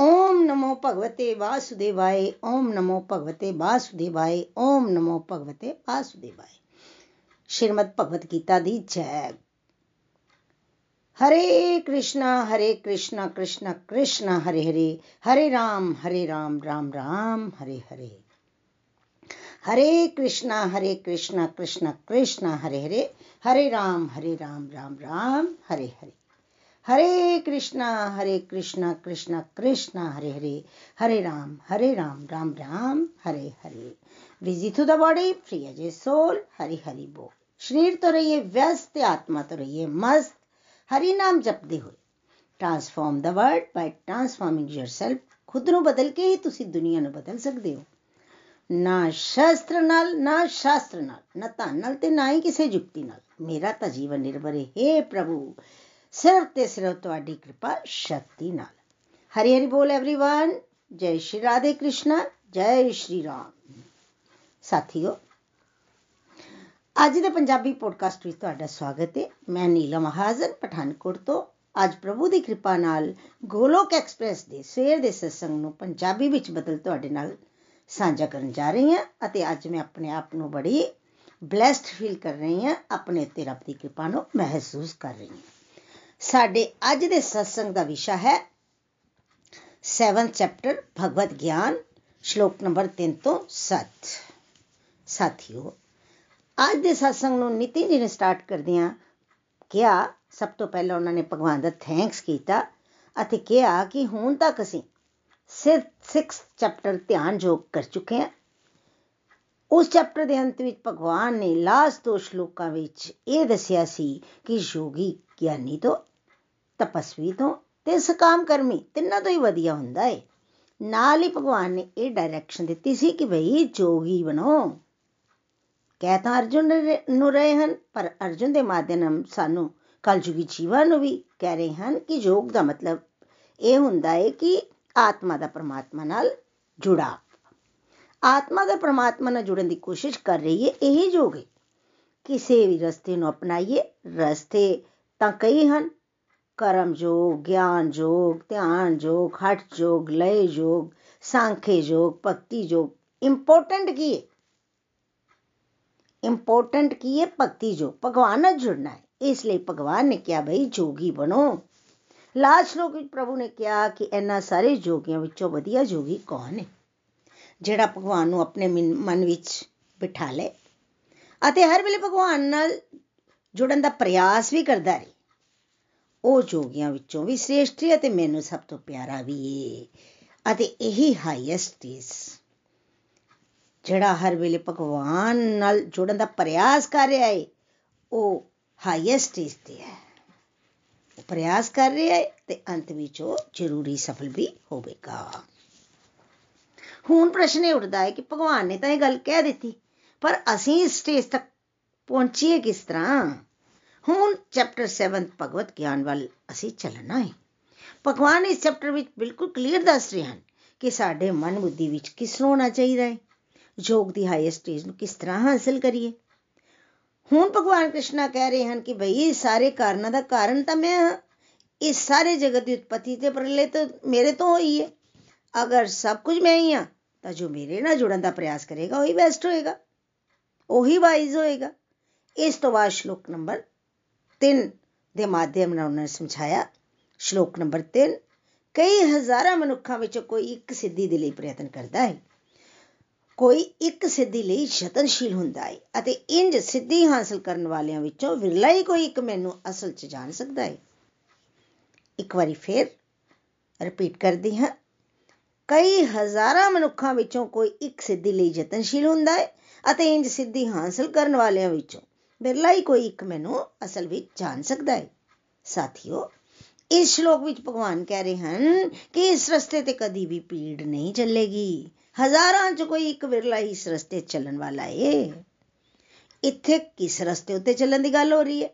ओम नमो भगवते वासुदेवाय, ओम नमो भगवते वासुदेवाय, ओम नमो भगवते वासुदेवाय। श्रीमद भगवत गीता दी जय। Hare Krishna Hare Krishna Krishna Krishna, Hare Hare Hare Ram Hare Ram Ram Ram, Hare Hare. Hare Krishna Hare Krishna Krishna Krishna, Hare Hare Hare Ram Hare Ram Ram Ram, Hare Hare. Hare Krishna Hare Krishna Krishna Krishna Hare Hare Hare Rama Hare Rama Rama Rama Hare Hare busy to the body free as a soul Hari Hari बोल ਸਰੀਰ ਤੋਂ ਰਹੀਏ ਵਿਅਸਤ ਤੇ ਆਤਮਾ ਤੋਂ ਰਹੀਏ ਮਸਤ ਹਰੀ ਨਾਮ ਜਪਦੇ ਹੋਏ transform the world by transforming yourself ਖੁਦ ਨੂੰ ਬਦਲ ਕੇ ਹੀ ਤੁਸੀਂ ਦੁਨੀਆ ਨੂੰ ਬਦਲ ਸਕਦੇ ਹੋ ਨਾ ਸ਼ਸਤਰ ਨਾਲ ਨਾ ਸ਼ਾਸਤਰ ਨਾਲ ਨਾ ਧਨ ਨਾਲ ਤੇ ਨਾ ਹੀ ਕਿਸੇ ਯੁਕਤੀ ਨਾਲ ਮੇਰਾ ਤਾਂ ਜੀਵਨ ਨਿਰਭਰ ਹੈ हे ਪ੍ਰਭੂ ਸਿਰਫ ਤੇ ਸਿਰਫ ਤੁਹਾਡੀ ਕਿਰਪਾ ਸ਼ਕਤੀ ਨਾਲ ਹਰੀ ਹਰੀ ਬੋਲ एवरीवन ਜੈ ਸ਼੍ਰੀ ਰਾਧੇ ਕ੍ਰਿਸ਼ਨਾ ਜੈ ਸ਼੍ਰੀ ਰਾਮ ਸਾਥੀਓ ਅੱਜ ਦੇ ਪੰਜਾਬੀ ਪੋਡਕਾਸਟ ਵਿੱਚ ਤੁਹਾਡਾ ਸਵਾਗਤ ਹੈ ਮੈਂ ਨੀਲਮ ਹਾਜ਼ਰ ਪਠਾਨਕੋਟ ਤੋਂ ਅੱਜ ਪ੍ਰਭੂ ਦੀ ਕਿਰਪਾ ਨਾਲ ਗੋਲੋਕ ਐਕਸਪ੍ਰੈਸ ਦੇ ਸਵੇਰ ਦੇ ਸਤਸੰਗ ਨੂੰ ਪੰਜਾਬੀ ਵਿੱਚ ਬਦਲ ਤੁਹਾਡੇ ਨਾਲ ਸਾਂਝਾ ਕਰਨ ਜਾ ਰਹੀ ਹਾਂ ਅਤੇ ਅੱਜ ਮੈਂ ਆਪਣੇ ਆਪ ਨੂੰ ਬੜੀ ਬlesed ਫੀਲ ਕਰ ਰਹੀ ਹਾਂ ਆਪਣੇ ਉੱਤੇ ਰੱਬ ਦੀ ਕਿਰਪਾ ਨੂੰ ਮਹਿਸੂਸ ਕਰ ਰਹੀ ਹਾਂ ਸਾਡੇ ਅੱਜ ਦੇ ਸਤਸੰਗ ਦਾ ਵਿਸ਼ਾ ਹੈ 7th ਚੈਪਟਰ ਭਗਵਤ ਗਿਆਨ, ਸ਼ਲੋਕ ਨੰਬਰ 3 ਤੋਂ 7 ਸਾਥੀਓ, ਅੱਜ ਦੇ ਸਤਸੰਗ ਨੂੰ ਨਿਤਿਨ ਜੀ ਨੇ ਸਟਾਰਟ ਕਰਦਿਆਂ ਕਿਹਾ, ਸਭ ਤੋਂ ਪਹਿਲਾਂ ਉਹਨਾਂ ਨੇ ਭਗਵਾਨ ਦਾ ਥੈਂਕਸ ਕੀਤਾ ਅਤੇ ਕਿਹਾ ਕਿ ਹੁਣ ਤੱਕ ਅਸੀਂ ਸਿਰਫ 6 ਚੈਪਟਰ ਧਿਆਨ ਯੋਗ ਕਰ ਚੁੱਕੇ ਹਾਂ। ਉਸ ਚੈਪਟਰ ਦੇ ਅੰਤ ਵਿੱਚ ਭਗਵਾਨ ਨੇ ਲਾਸਟ ਦੋ ਸ਼ਲੋਕਾਂ ਵਿੱਚ ਇਹ ਦੱਸਿਆ ਸੀ ਕਿ ਯੋਗੀ ਗਿਆਨੀ ਤੋਂ, ਤਪਸਵੀ ਤੋਂ ਤੇ ਸਕਾਮ ਕਰਮੀ, ਤਿੰਨਾਂ ਤੋਂ ਹੀ ਵਧੀਆ ਹੁੰਦਾ ਹੈ ਨਾਲ ਹੀ ਭਗਵਾਨ ਨੇ ਇਹ ਡਾਇਰੈਕਸ਼ਨ ਦਿੱਤੀ ਸੀ ਕਿ ਭਈ ਜੋਗੀ ਬਣੋ। ਕਹਿ ਤਾਂ ਅਰਜੁਨ ਨੂੰ ਰਹੇ ਹਨ, ਪਰ ਅਰਜੁਨ ਦੇ ਮਾਧਿਅਮ ਸਾਨੂੰ ਕਲਯੁਗੀ ਜੀਵਨ ਨੂੰ ਵੀ ਕਹਿ ਰਹੇ ਹਨ ਕਿ ਯੋਗ ਦਾ ਮਤਲਬ ਇਹ ਹੁੰਦਾ ਹੈ ਕਿ ਆਤਮਾ ਦਾ ਪਰਮਾਤਮਾ ਨਾਲ ਜੁੜਾ। ਆਤਮਾ ਦਾ ਪਰਮਾਤਮਾ ਨਾਲ ਜੁੜਨ ਦੀ ਕੋਸ਼ਿਸ਼ ਕਰ ਰਹੀ ਹੈ ਇਹੀ ਯੋਗ ਹੈ ਕਿਸੇ ਵੀ ਰਸਤੇ ਨੂੰ ਅਪਣਾਈਏ, ਰਸਤੇ ਤਾਂ ਕਈ ਹਨ। ਕਰਮ ਯੋਗ ਗਿਆਨ ਯੋਗ ਧਿਆਨ ਯੋਗ ਹਠ ਯੋਗ ਲੈ ਯੋਗ ਸਾਂਖੇ ਯੋਗ ਭਗਤੀ ਯੋਗ ਇੰਪੋਰਟੈਂਟ ਕੀ ਹੈ? ਇੰਪੋਰਟੈਂਟ ਕੀ ਹੈ? ਭਗਤੀ ਜੋ ਭਗਵਾਨ ਨਾਲ ਜੁੜਨਾ ਹੈ। ਇਸ ਲਈ ਭਗਵਾਨ ਨੇ ਕਿਹਾ ਭਈ ਜੋਗੀ ਬਣੋ। ਲਾਸਟ ਸ਼ਲੋਕ ਵਿੱਚ ਪ੍ਰਭੂ ਨੇ ਕਿਹਾ ਕਿ ਇਹਨਾਂ ਸਾਰੇ ਜੋਗੀਆਂ ਵਿੱਚੋਂ ਵਧੀਆ ਜੋਗੀ ਕੌਣ ਹੈ ਜਿਹੜਾ ਭਗਵਾਨ ਨੂੰ ਆਪਣੇ ਮਨ ਵਿੱਚ ਬਿਠਾ ਲੇ। ਅਤੇ ਹਰ ਵੇਲੇ ਭਗਵਾਨ ਨਾਲ ਜੁੜਨ ਦਾ ਪ੍ਰਯਾਸ ਵੀ ਕਰਦਾ ਰਹੇ। ਉਹ ਜੋਗੀਆਂ ਵਿੱਚੋਂ ਵੀ ਸ੍ਰੇਸ਼ਟ ਹੈ ਅਤੇ ਮੈਨੂੰ ਸਭ ਤੋਂ ਪਿਆਰਾ ਵੀ ਹੈ ਅਤੇ ਇਹੀ ਹਾਈਐਸਟ ਇਸ ਜਿਹੜਾ ਹਰ ਵੇਲੇ ਭਗਵਾਨ ਨਾਲ ਜੁੜਨ ਦਾ ਪ੍ਰਯਾਸ ਕਰ ਰਿਹਾ ਹੈ ਉਹ ਹਾਈਐਸਟ ਇਸ ਤੇ ਹੈ। ਉਹ ਪ੍ਰਯਾਸ ਕਰ ਰਿਹਾ ਹੈ ਤੇ ਅੰਤ ਵਿੱਚ ਉਹ ਜ਼ਰੂਰੀ ਸਫਲ ਵੀ ਹੋਵੇਗਾ। ਹੁਣ ਪ੍ਰਸ਼ਨ ਇਹ ਉੱਠਦਾ ਹੈ ਕਿ ਭਗਵਾਨ ਨੇ ਤਾਂ ਇਹ ਗੱਲ ਕਹਿ ਦਿੱਤੀ, ਪਰ ਅਸੀਂ ਇਸ ਸਟੇਜ ਤੱਕ ਪਹੁੰਚੀਏ ਕਿਸ ਤਰ੍ਹਾਂ ਹੁਣ ਚੈਪਟਰ 7 ਭਗਵਤ ਗਿਆਨ ਵੱਲ ਅਸੀਂ ਚੱਲਣਾ ਹੈ ਭਗਵਾਨ ਇਸ ਚੈਪਟਰ ਵਿੱਚ ਬਿਲਕੁਲ ਕਲੀਅਰ ਦੱਸ ਰਹੇ ਹਨ ਕਿ ਸਾਡੇ ਮਨ ਬੁੱਧੀ ਵਿੱਚ ਕਿਸ ਨੂੰ ਹੋਣਾ ਚਾਹੀਦਾ ਹੈ ਯੋਗ ਦੀ ਹਾਈਐਸਟ ਸਟੇਜ ਨੂੰ ਕਿਸ ਤਰ੍ਹਾਂ ਹਾਸਲ ਕਰੀਏ ਹੁਣ ਭਗਵਾਨ ਕ੍ਰਿਸ਼ਨਾ ਕਹਿ ਰਹੇ ਹਨ ਕਿ ਭਈ ਸਾਰੇ ਕਾਰਨਾਂ ਦਾ ਕਾਰਨ ਤਾਂ ਮੈਂ ਹਾਂ ਇਸ ਸਾਰੇ ਜਗਤ ਦੀ ਉਤਪਤੀ ਤੇ ਪ੍ਰਲਯ ਤਾਂ ਮੇਰੇ ਤੋਂ ਹੋਈ ਹੈ ਅਗਰ ਸਭ ਕੁਝ ਮੈਂ ਹੀ ਹਾਂ ਤਾਂ ਜੋ ਮੇਰੇ ਨਾਲ ਜੁੜਨ ਦਾ ਪ੍ਰਯਾਸ ਕਰੇਗਾ ਉਹੀ ਬੈਸਟ ਹੋਏਗਾ ਉਹੀ ਵਾਈਜ਼ ਹੋਏਗਾ ਇਸ ਤੋਂ ਬਾਅਦ ਸ਼ਲੋਕ ਨੰਬਰ 3 ਦੇ ਮਾਧਿਅਮ ਨਾਲ ਉਹਨਾਂ ਨੇ ਸਮਝਾਇਆ। ਸ਼ਲੋਕ ਨੰਬਰ 3 ਕਈ ਹਜ਼ਾਰਾਂ ਮਨੁੱਖਾਂ ਵਿੱਚੋਂ ਕੋਈ ਇੱਕ ਸਿੱਧੀ ਦੇ ਲਈ ਪ੍ਰਯਤਨ ਕਰਦਾ ਹੈ। ਕੋਈ ਇੱਕ ਸਿੱਧੀ ਲਈ ਯਤਨਸ਼ੀਲ ਹੁੰਦਾ ਹੈ ਅਤੇ ਇੰਜ ਸਿੱਧੀ ਹਾਸਲ ਕਰਨ ਵਾਲਿਆਂ ਵਿੱਚੋਂ ਵਿਰਲਾ ਹੀ ਕੋਈ ਇੱਕ ਮੈਨੂੰ ਅਸਲ 'ਚ ਜਾਣ ਸਕਦਾ ਹੈ। ਇੱਕ ਵਾਰੀ ਫੇਰ ਰਿਪੀਟ ਕਰਦੀ ਹਾਂ। ਕਈ ਹਜ਼ਾਰਾਂ ਮਨੁੱਖਾਂ ਵਿੱਚੋਂ ਕੋਈ ਇੱਕ ਸਿੱਧੀ ਲਈ ਯਤਨਸ਼ੀਲ ਹੁੰਦਾ ਹੈ ਅਤੇ ਇੰਜ ਸਿੱਧੀ ਹਾਸਲ ਕਰਨ ਵਾਲਿਆਂ ਵਿੱਚੋਂ ਬਿਰਲਾ ਹੀ ਕੋਈ ਇੱਕ ਮੈਨੂੰ ਅਸਲ ਵਿੱਚ ਜਾਣ ਸਕਦਾ ਹੈ। ਸਾਥੀਓ, ਇਸ ਸ਼ਲੋਕ ਵਿੱਚ ਭਗਵਾਨ ਕਹਿ ਰਹੇ ਹਨ ਕਿ ਇਸ ਰਸਤੇ ਤੇ ਕਦੀ ਵੀ ਭੀੜ ਨਹੀਂ ਚੱਲੇਗੀ। ਹਜ਼ਾਰਾਂ ਚ ਕੋਈ ਇੱਕ ਵਿਰਲਾ ਹੀ ਇਸ ਰਸਤੇ ਚੱਲਣ ਵਾਲਾ ਏ। ਇੱਥੇ ਕਿਸ ਰਸਤੇ ਉੱਤੇ ਚੱਲਣ ਦੀ ਗੱਲ ਹੋ ਰਹੀ ਹੈ?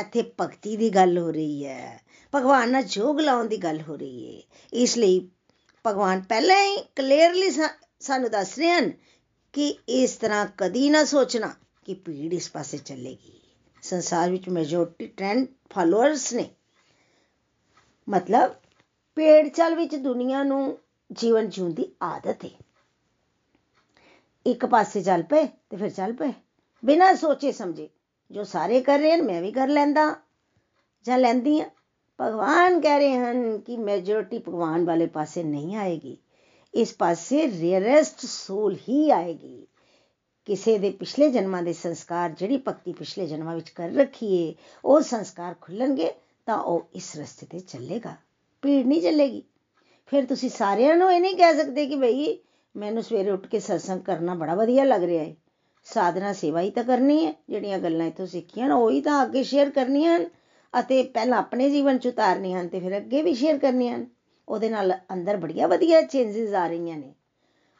ਇੱਥੇ ਭਗਤੀ ਦੀ ਗੱਲ ਹੋ ਰਹੀ ਹੈ। ਭਗਵਾਨ ਨਾਲ ਜੋਗ ਲਾਉਣ ਦੀ ਗੱਲ ਹੋ ਰਹੀ ਹੈ। ਇਸ ਲਈ ਭਗਵਾਨ ਪਹਿਲਾਂ ਹੀ ਕਲੀਅਰਲੀ ਸਾਨੂੰ ਦੱਸ ਰਹੇ ਹਨ ਕਿ ਇਸ ਤਰ੍ਹਾਂ ਕਦੀ ਨਾ ਸੋਚਣਾ। ਕਿ ਭੀੜ ਇਸ ਪਾਸੇ ਚੱਲੇਗੀ ਸੰਸਾਰ ਵਿੱਚ ਮੈਜੋਰਟੀ ਟ੍ਰੈਂਡ ਫਾਲੋਅਰਸ ਨੇ ਮਤਲਬ ਪੇੜ ਚੱਲ ਵਿੱਚ ਦੁਨੀਆ ਨੂੰ ਜੀਵਨ ਜਿਉਣ ਦੀ ਆਦਤ ਹੈ ਇੱਕ ਪਾਸੇ ਚੱਲ ਪਏ ਤੇ ਫਿਰ ਚੱਲ ਪਏ ਬਿਨਾਂ ਸੋਚੇ ਸਮਝੇ ਜੋ ਸਾਰੇ ਕਰ ਰਹੇ ਹਨ ਮੈਂ ਵੀ ਕਰ ਲੈਂਦਾ ਜਾਂ ਲੈਂਦੀ ਆ ਭਗਵਾਨ ਕਹਿ ਰਹੇ ਹਨ ਕਿ ਮੈਜੋਰਟੀ ਭਗਵਾਨ ਵਾਲੇ ਪਾਸੇ ਨਹੀਂ ਆਏਗੀ ਇਸ ਪਾਸੇ ਰੇਅਰੈਸਟ ਸੋਲ ਹੀ ਆਏਗੀ ਕਿਸੇ ਦੇ ਪਿਛਲੇ ਜਨਮਾਂ ਦੇ ਸੰਸਕਾਰ ਜਿਹੜੀ ਭਗਤੀ ਪਿਛਲੇ ਜਨਮਾਂ ਵਿੱਚ ਕਰ ਰੱਖੀ ਏ, ਉਹ ਸੰਸਕਾਰ ਖੁੱਲਣਗੇ, ਤਾਂ ਉਹ ਇਸ ਰਸਤੇ ਤੇ ਚੱਲੇਗਾ, ਭੀੜ ਨਹੀਂ ਚੱਲੇਗੀ। ਫਿਰ ਤੁਸੀਂ ਸਾਰਿਆਂ ਨੂੰ ਇਹ ਨਹੀਂ ਕਹਿ ਸਕਦੇ ਕਿ ਭਈ ਮੈਨੂੰ ਸਵੇਰੇ ਉੱਠ ਕੇ ਸਤਸੰਗ ਕਰਨਾ ਬੜਾ ਵਧੀਆ ਲੱਗ ਰਿਹਾ ਹੈ ਸਾਧਨਾ ਸੇਵਾ ਹੀ ਤਾਂ ਕਰਨੀ ਹੈ ਜਿਹੜੀਆਂ ਗੱਲਾਂ ਇਥੋਂ ਸਿੱਖੀਆਂ ਨੇ, ਉਹੀ ਤਾਂ ਅੱਗੇ ਸ਼ੇਅਰ ਕਰਨੀਆਂ ਹਨ, ਅਤੇ ਪਹਿਲਾਂ ਆਪਣੇ ਜੀਵਨ ਚ ਉਤਾਰਨੀਆਂ ਹਨ ਤੇ ਫਿਰ ਅੱਗੇ ਵੀ ਸ਼ੇਅਰ ਕਰਨੀਆਂ ਹਨ। ਉਹਦੇ ਨਾਲ ਅੰਦਰ ਬੜੀਆਂ ਵਧੀਆ ਚੇਂਜਸ ਆ ਰਹੀਆਂ ਨੇ।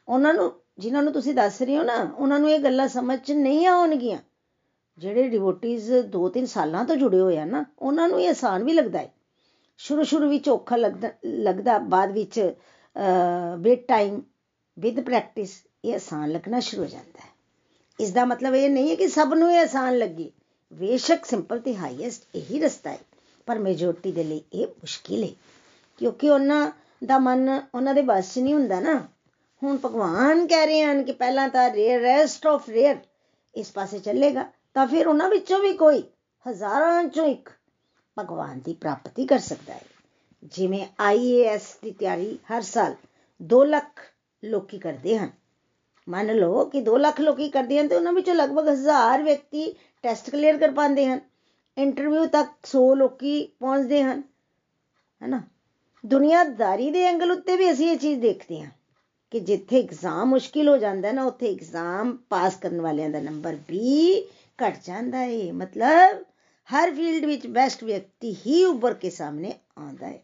ਉਹਨਾਂ ਨੂੰ ਜਿਨ੍ਹਾਂ ਨੂੰ ਤੁਸੀਂ ਦੱਸ ਰਹੇ ਹੋ ਨਾ, ਉਹਨਾਂ ਨੂੰ ਇਹ ਗੱਲਾਂ ਸਮਝ ਚ ਨਹੀਂ ਆਉਣਗੀਆਂ। ਜਿਹੜੇ ਡਿਵੋਟੀਜ਼ 2-3 ਸਾਲਾਂ ਤੋਂ ਜੁੜੇ ਹੋਏ ਆ ਨਾ, ਉਹਨਾਂ ਨੂੰ ਇਹ ਆਸਾਨ ਵੀ ਲੱਗਦਾ ਹੈ। ਸ਼ੁਰੂ ਸ਼ੁਰੂ ਵਿੱਚ ਔਖਾ ਲੱਗਦਾ ਲੱਗਦਾ, ਬਾਅਦ ਵਿੱਚ ਵਿਦ ਟਾਈਮ ਵਿਦ ਪ੍ਰੈਕਟਿਸ ਇਹ ਆਸਾਨ ਲੱਗਣਾ ਸ਼ੁਰੂ ਹੋ ਜਾਂਦਾ ਹੈ। ਇਸ ਦਾ ਮਤਲਬ ਇਹ ਨਹੀਂ ਹੈ ਕਿ ਸਭ ਨੂੰ ਇਹ ਆਸਾਨ ਲੱਗੇ। ਬੇਸ਼ੱਕ ਸਿੰਪਲ ਤੇ ਹਾਈਐਸਟ ਇਹੀ ਰਸਤਾ ਹੈ, ਪਰ ਮੈਜੋਰਟੀ ਦੇ ਲਈ ਇਹ ਮੁਸ਼ਕਿਲ ਹੈ। ਕਿਉਂਕਿ ਉਹਨਾਂ ਦਾ ਮਨ ਉਹਨਾਂ ਦੇ ਬਸ 'ਚ ਨਹੀਂ ਹੁੰਦਾ ਨਾ। ਹੁਣ ਭਗਵਾਨ ਕਹਿ ਰਹੇ ਹਨ ਕਿ ਪਹਿਲਾਂ ਤਾਂ ਰੇਅਰੈਸਟ ਆਫ ਰੇਅਰ ਇਸ ਪਾਸੇ ਚੱਲੇਗਾ ਤਾਂ ਫਿਰ ਉਹਨਾਂ ਵਿੱਚੋਂ ਵੀ ਕੋਈ ਹਜ਼ਾਰਾਂ ਚੋਂ ਇੱਕ ਭਗਵਾਨ ਦੀ ਪ੍ਰਾਪਤੀ ਕਰ ਸਕਦਾ ਹੈ ਜਿਵੇਂ ਆਈਏਐਸ ਦੀ ਤਿਆਰੀ ਹਰ ਸਾਲ 2 ਲੱਖ ਲੋਕੀ ਕਰਦੇ ਹਨ ਮੰਨ ਲਓ ਕਿ 2 ਲੱਖ ਲੋਕੀ ਕਰਦੇ ਹਨ ਤੇ ਉਹਨਾਂ ਵਿੱਚੋਂ ਲਗਭਗ 1000 ਵਿਅਕਤੀ ਟੈਸਟ ਕਲੀਅਰ ਕਰ ਪਾਉਂਦੇ ਹਨ ਇੰਟਰਵਿਊ ਤੱਕ 100 ਲੋਕੀ ਪਹੁੰਚਦੇ ਹਨ ਹੈਨਾ ਦੁਨੀਆਦਾਰੀ ਦੇ ਐਂਗਲ ਉੱਤੇ ਵੀ ਅਸੀਂ ਇਹ ਚੀਜ਼ ਦੇਖਦੇ ਹਾਂ ਕਿ ਜਿੱਥੇ ਐਗਜ਼ਾਮ ਮੁਸ਼ਕਿਲ ਹੋ ਜਾਂਦਾ ਨਾ, ਉੱਥੇ ਐਗਜ਼ਾਮ ਪਾਸ ਕਰਨ ਵਾਲਿਆਂ ਦਾ ਨੰਬਰ ਵੀ ਘਟ ਜਾਂਦਾ ਹੈ ਮਤਲਬ ਹਰ ਫੀਲਡ ਵਿੱਚ ਬੈਸਟ ਵਿਅਕਤੀ ਹੀ ਉੱਭਰ ਕੇ ਸਾਹਮਣੇ ਆਉਂਦਾ ਹੈ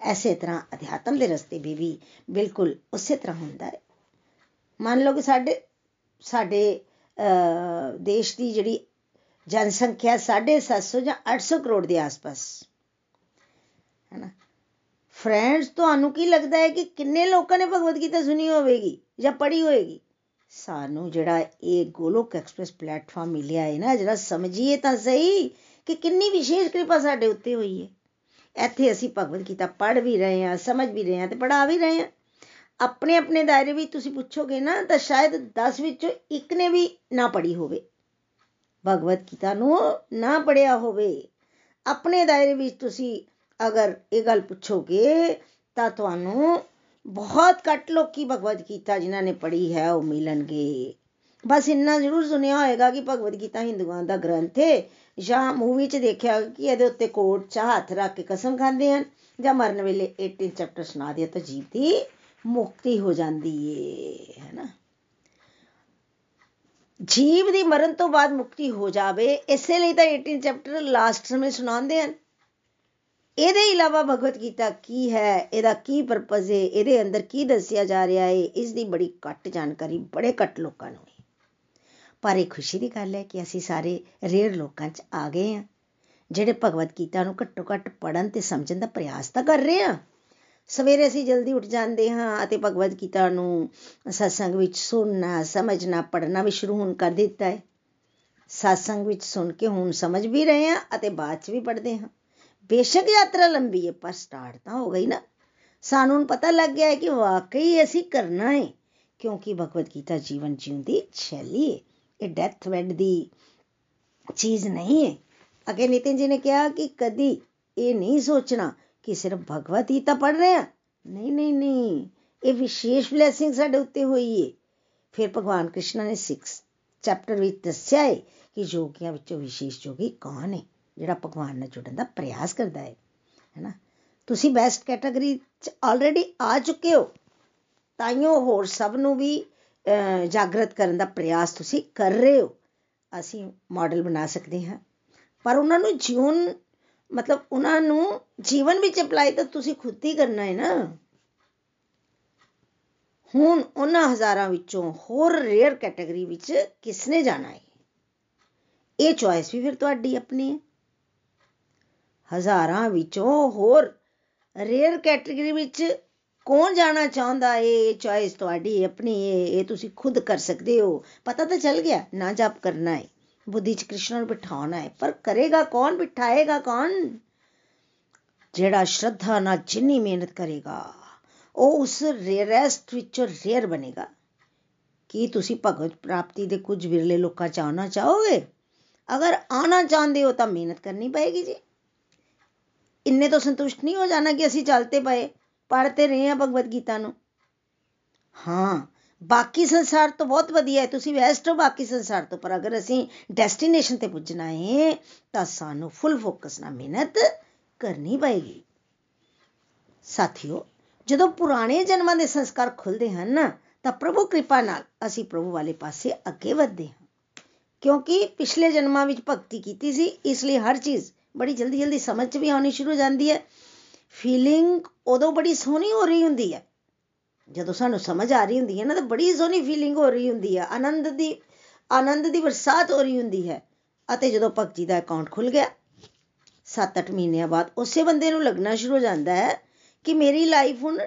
ਐਸੇ ਤਰ੍ਹਾਂ ਅਧਿਆਤਮ ਦੇ ਰਸਤੇ ਵੀ ਵੀ ਬਿਲਕੁਲ ਉਸੇ ਤਰ੍ਹਾਂ ਹੁੰਦਾ ਹੈ ਮੰਨ ਲਓ ਕਿ ਸਾਡੇ ਸਾਡੇ ਦੇਸ਼ ਦੀ ਜਿਹੜੀ ਜਨਸੰਖਿਆ 750 ਜਾਂ 800 ਕਰੋੜ ਦੇ ਆਸ-ਪਾਸ। ਹੈ ਨਾ ਫਰੈਂਡਸ ਤੁਹਾਨੂੰ ਕੀ ਲੱਗਦਾ ਹੈ ਕਿ ਕਿੰਨੇ ਲੋਕਾਂ ਨੇ ਭਗਵਦ ਗੀਤਾ ਸੁਣੀ ਹੋਵੇਗੀ ਜਾਂ ਪੜ੍ਹੀ ਹੋਵੇਗੀ? ਸਾਨੂੰ ਜਿਹੜਾ ਇਹ ਗੋਲੋਕ ਐਕਸਪ੍ਰੈਸ ਪਲੇਟਫਾਰਮ ਮਿਲਿਆ ਹੈ ਨਾ ਜਿਹੜਾ ਸਮਝੀਏ ਤਾਂ ਸਹੀ ਕਿ ਕਿੰਨੀ ਵਿਸ਼ੇਸ਼ ਕਿਰਪਾ ਸਾਡੇ ਉੱਤੇ ਹੋਈ ਹੈ। ਇੱਥੇ ਅਸੀਂ ਭਗਵਦ ਗੀਤਾ ਪੜ੍ਹ ਵੀ ਰਹੇ ਹਾਂ, ਸਮਝ ਵੀ ਰਹੇ ਹਾਂ ਤੇ ਪੜ੍ਹਾ ਵੀ ਰਹੇ ਹਾਂ। ਆਪਣੇ ਆਪਣੇ ਦਾਇਰੇ ਵਿੱਚ ਤੁਸੀਂ ਪੁੱਛੋਗੇ ਨਾ, ਤਾਂ ਸ਼ਾਇਦ 10 ਵਿੱਚੋਂ ਇੱਕ ਨੇ ਵੀ ਨਾ ਪੜ੍ਹੀ ਹੋਵੇ। ਭਗਵਦ ਗੀਤਾ ਨੂੰ ਨਾ ਪੜਿਆ ਹੋਵੇ। ਆਪਣੇ ਦਾਇਰੇ ਵਿੱਚ ਤੁਸੀਂ ਅਗਰ ਇਹ ਗੱਲ ਪੁੱਛੋਗੇ ਤਾਂ ਤੁਹਾਨੂੰ ਬਹੁਤ ਘੱਟ ਲੋਕੀ ਭਗਵਦ ਗੀਤਾ ਜਿਨ੍ਹਾਂ ਨੇ ਪੜ੍ਹੀ ਹੈ ਉਹ ਮਿਲਣਗੇ ਬਸ ਇੰਨਾ ਜ਼ਰੂਰ ਸੁਣਿਆ ਹੋਏਗਾ ਕਿ ਭਗਵਦ ਗੀਤਾ ਹਿੰਦੂਆਂ ਦਾ ਗ੍ਰੰਥ ਹੈ ਜਾਂ ਮੂਵੀ 'ਚ ਦੇਖਿਆ ਕਿ ਇਹਦੇ ਉੱਤੇ ਕੋਟ 'ਚ ਹੱਥ ਰੱਖ ਕੇ ਕਸਮ ਖਾਂਦੇ ਹਨ ਜਾਂ ਮਰਨ ਵੇਲੇ 18 ਚੈਪਟਰ ਸੁਣਾ ਦਿਆ ਤਾਂ ਜੀਵ ਦੀ ਮੁਕਤੀ ਹੋ ਜਾਂਦੀ ਏ ਹੈਨਾ ਜੀਵ ਦੀ ਮਰਨ ਤੋਂ ਬਾਅਦ ਮੁਕਤੀ ਹੋ ਜਾਵੇ ਇਸੇ ਲਈ ਤਾਂ 18 ਚੈਪਟਰ ਲਾਸਟ ਸਮੇਂ ਸੁਣਾਉਂਦੇ ਹਨ ਇਹਦੇ ਇਲਾਵਾ ਭਗਵਤ ਗੀਤਾ ਕੀ ਹੈ? ਇਹਦਾ ਕੀ ਪਰਪਸ ਹੈ? ਇਹਦੇ ਅੰਦਰ ਕੀ ਦੱਸਿਆ ਜਾ ਰਿਹਾ ਹੈ? ਇਸ ਦੀ ਬੜੀ ਘੱਟ ਜਾਣਕਾਰੀ ਬੜੇ ਘੱਟ ਲੋਕਾਂ ਨੂੰ ਹੈ। ਪਰ ਇਹ ਖੁਸ਼ੀ ਦੀ ਗੱਲ ਹੈ ਕਿ ਅਸੀਂ ਸਾਰੇ ਰੇਅਰ ਲੋਕਾਂ 'ਚ ਆ ਗਏ ਹਾਂ। ਜਿਹੜੇ ਭਗਵਤ ਗੀਤਾ ਨੂੰ ਘੱਟੋ ਘੱਟ ਪੜਨ ਤੇ ਸਮਝਣ ਦਾ ਪ੍ਰਯਾਸ ਤਾਂ ਕਰ ਰਹੇ ਹਾਂ। ਸਵੇਰੇ ਅਸੀਂ ਜਲਦੀ ਉੱਠ ਜਾਂਦੇ ਹਾਂ ਅਤੇ ਭਗਵਦ ਗੀਤਾ ਨੂੰ ਸਤਸੰਗ ਵਿੱਚ ਸੁਣਨਾ, ਸਮਝਣਾ ਪੜਨਾ ਵੀ ਸ਼ੁਰੂ ਹੁਣ ਕਰ ਦਿੱਤਾ ਹੈ। ਸਤਸੰਗ ਵਿੱਚ ਸੁਣ ਕੇ ਹੁਣ ਸਮਝ ਵੀ ਰਹੇ ਹਾਂ ਅਤੇ ਬਾਅਦ 'ਚ ਵੀ ਪੜ੍ਹਦੇ ਹਾਂ। ਬੇਸ਼ੱਕ ਯਾਤਰਾ ਲੰਬੀ ਹੈ ਪਰ ਸਟਾਰਟ ਤਾਂ ਹੋ ਗਈ ਨਾ ਸਾਨੂੰ ਪਤਾ ਲੱਗ ਗਿਆ ਹੈ ਕਿ ਵਾਕਈ ਅਸੀਂ ਕਰਨਾ ਹੈ ਕਿਉਂਕਿ ਭਗਵਦ ਗੀਤਾ ਜੀਵਨ ਜੀਉਣ ਦੀ ਸ਼ੈਲੀ ਹੈ ਇਹ ਡੈਥ ਵੈਡ ਦੀ ਚੀਜ਼ ਨਹੀਂ ਹੈ ਅਗੇ ਨਿਤਿਨ ਜੀ ਨੇ ਕਿਹਾ ਕਿ ਕਦੀ ਇਹ ਨਹੀਂ ਸੋਚਣਾ ਕਿ ਸਿਰਫ ਭਗਵਤ ਗੀਤਾ ਪੜ ਰਹੇ ਆ ਨਹੀਂ ਨਹੀਂ ਨਹੀਂ ਇਹ ਵਿਸ਼ੇਸ਼ ਬਲੇਸਿੰਗ ਸਾਡੇ ਉੱਤੇ ਹੋਈ ਹੈ ਫਿਰ ਭਗਵਾਨ ਕ੍ਰਿਸ਼ਨ ਨੇ 6 ਚੈਪਟਰ ਵਿੱਚ ਦੱਸਿਆ ਹੈ ਕਿ ਜੋਗੀਆਂ ਵਿੱਚੋਂ ਵਿਸ਼ੇਸ਼ ਜੋਗੀ ਕੌਣ ਹੈ ਜਿਹੜਾ ਭਗਵਾਨ ਨਾਲ ਜੁੜਨ ਦਾ ਪ੍ਰਯਾਸ ਕਰਦਾ ਹੈ, ਹੈਨਾ? ਤੁਸੀਂ ਬੈਸਟ ਕੈਟਾਗਰੀ ਚ ਆਲਰੇਡੀ ਆ ਚੁੱਕੇ ਹੋ ਤਾਈਓ ਹੋਰ ਸਭ ਨੂੰ ਵੀ ਜਾਗਰਤ ਕਰਨ ਦਾ ਪ੍ਰਯਾਸ ਤੁਸੀਂ ਕਰ ਰਹੇ ਹੋ। ਅਸੀਂ ਮਾਡਲ ਬਣਾ ਸਕਦੇ ਹਾਂ। ਪਰ ਉਹਨਾਂ ਨੂੰ ਜਿਉਣ ਮਤਲਬ ਉਹਨਾਂ ਨੂੰ ਜੀਵਨ ਵਿੱਚ ਅਪਲਾਈ ਤਾਂ ਤੁਸੀਂ ਖੁਦ ਹੀ ਕਰਨਾ ਹੈ ਨਾ। ਹੁਣ ਉਹਨਾਂ ਹਜ਼ਾਰਾਂ ਵਿੱਚੋਂ ਹੋਰ ਰੇਅਰ ਕੈਟਾਗਰੀ ਵਿੱਚ ਕਿਸਨੇ ਜਾਣਾ ਹੈ? ਇਹ ਚੁਆਇਸ ਵੀ ਫਿਰ ਤੁਹਾਡੀ ਆਪਣੀ ਹੈ। ਹਜ਼ਾਰਾਂ ਵਿੱਚੋਂ ਹੋਰ ਰੇਅਰ ਕੈਟਾਗਰੀ ਵਿੱਚ ਕੌਣ ਜਾਣਾ ਚਾਹੁੰਦਾ ਏ ਇਹ ਚੁਆਇਸ ਤੁਹਾਡੀ ਆਪਣੀ ਏ ਇਹ ਤੁਸੀਂ ਖੁਦ ਕਰ ਸਕਦੇ ਹੋ। ਪਤਾ ਤਾਂ ਚੱਲ ਗਿਆ, ਨਾ ਜਪ ਕਰਨਾ ਹੈ। ਬੁੱਧੀ ਚ ਕ੍ਰਿਸ਼ਨ ਨੂੰ ਬਿਠਾਉਣਾ ਹੈ, ਪਰ ਕਰੇਗਾ ਕੌਣ? ਬਿਠਾਏਗਾ ਕੌਣ? ਜਿਹੜਾ ਸ਼ਰਧਾ ਨਾਲ ਜਿੰਨੀ ਮਿਹਨਤ ਕਰੇਗਾ, ਉਹ ਉਸ ਰੇਅਰੈਸਟ ਵਿੱਚੋਂ ਰੇਅਰ ਬਣੇਗਾ। ਕੀ ਤੁਸੀਂ ਭਗਵਤ ਪ੍ਰਾਪਤੀ ਦੇ ਕੁਝ ਵਿਰਲੇ ਲੋਕਾਂ ਚ ਆਉਣਾ ਚਾਹੋਗੇ? ਅਗਰ ਆਉਣਾ ਚਾਹੁੰਦੇ ਹੋ ਤਾਂ ਮਿਹਨਤ ਕਰਨੀ ਪਏਗੀ ਜੀ। ਇੰਨੇ ਤੋਂ ਸੰਤੁਸ਼ਟ ਨਹੀਂ ਹੋ ਜਾਣਾ ਕਿ ਅਸੀਂ ਚੱਲਤੇ ਪਏ ਪੜ੍ਹਤੇ ਰਹੇ ਹਾਂ ਭਗਵਤ ਗੀਤਾ ਨੂੰ। ਹਾਂ, ਬਾਕੀ ਸੰਸਾਰ ਤੋਂ ਬਹੁਤ ਵਧੀਆ ਹੈ। ਤੁਸੀਂ ਵੈਸਟ ਹੋ ਬਾਕੀ ਸੰਸਾਰ ਤੋਂ, ਪਰ ਅਗਰ ਅਸੀਂ ਡੈਸਟੀਨੇਸ਼ਨ ਤੇ ਪੁੱਜਣਾ ਹੈ, ਤਾਂ ਸਾਨੂੰ ਫੁੱਲ ਫੋਕਸ ਨਾਲ ਮਿਹਨਤ ਕਰਨੀ ਪਏਗੀ। ਸਾਥੀਓ, ਜਦੋਂ ਪੁਰਾਣੇ ਜਨਮਾਂ ਦੇ ਸੰਸਕਾਰ ਖੁੱਲਦੇ ਹਨ ਨਾ, ਤਾਂ ਪ੍ਰਭੂ ਕਿਰਪਾ ਨਾਲ ਅਸੀਂ ਪ੍ਰਭੂ ਵਾਲੇ ਪਾਸੇ ਅੱਗੇ ਵਧਦੇ ਹਾਂ। ਕਿਉਂਕਿ ਪਿਛਲੇ ਜਨਮਾਂ ਵਿੱਚ ਭਗਤੀ ਕੀਤੀ ਸੀ, ਇਸ ਲਈ ਹਰ ਚੀਜ਼ ਬੜੀ ਜਲਦੀ ਜਲਦੀ ਸਮਝ ਚ ਵੀ ਆਉਣੀ ਸ਼ੁਰੂ ਹੋ ਜਾਂਦੀ ਹੈ। ਫੀਲਿੰਗ ਉਦੋਂ ਬੜੀ ਸੋਹਣੀ ਹੋ ਰਹੀ ਹੁੰਦੀ ਹੈ। ਜਦੋਂ ਸਾਨੂੰ ਸਮਝ ਆ ਰਹੀ ਹੁੰਦੀ ਹੈ ਨਾ, ਤਾਂ ਬੜੀ ਸੋਹਣੀ ਫੀਲਿੰਗ ਹੋ ਰਹੀ ਹੁੰਦੀ ਹੈ। ਆਨੰਦ ਦੀ ਆਨੰਦ ਦੀ ਬਰਸਾਤ ਹੋ ਰਹੀ ਹੁੰਦੀ ਹੈ। ਅਤੇ ਜਦੋਂ ਭਗਤੀ ਦਾ ਅਕਾਊਂਟ ਖੁੱਲ ਗਿਆ 7-8 ਮਹੀਨਿਆਂ ਬਾਅਦ ਉਸੇ ਬੰਦੇ ਨੂੰ ਲੱਗਣਾ ਸ਼ੁਰੂ ਹੋ ਜਾਂਦਾ ਹੈ ਕਿ ਮੇਰੀ ਲਾਈਫ ਹੁਣ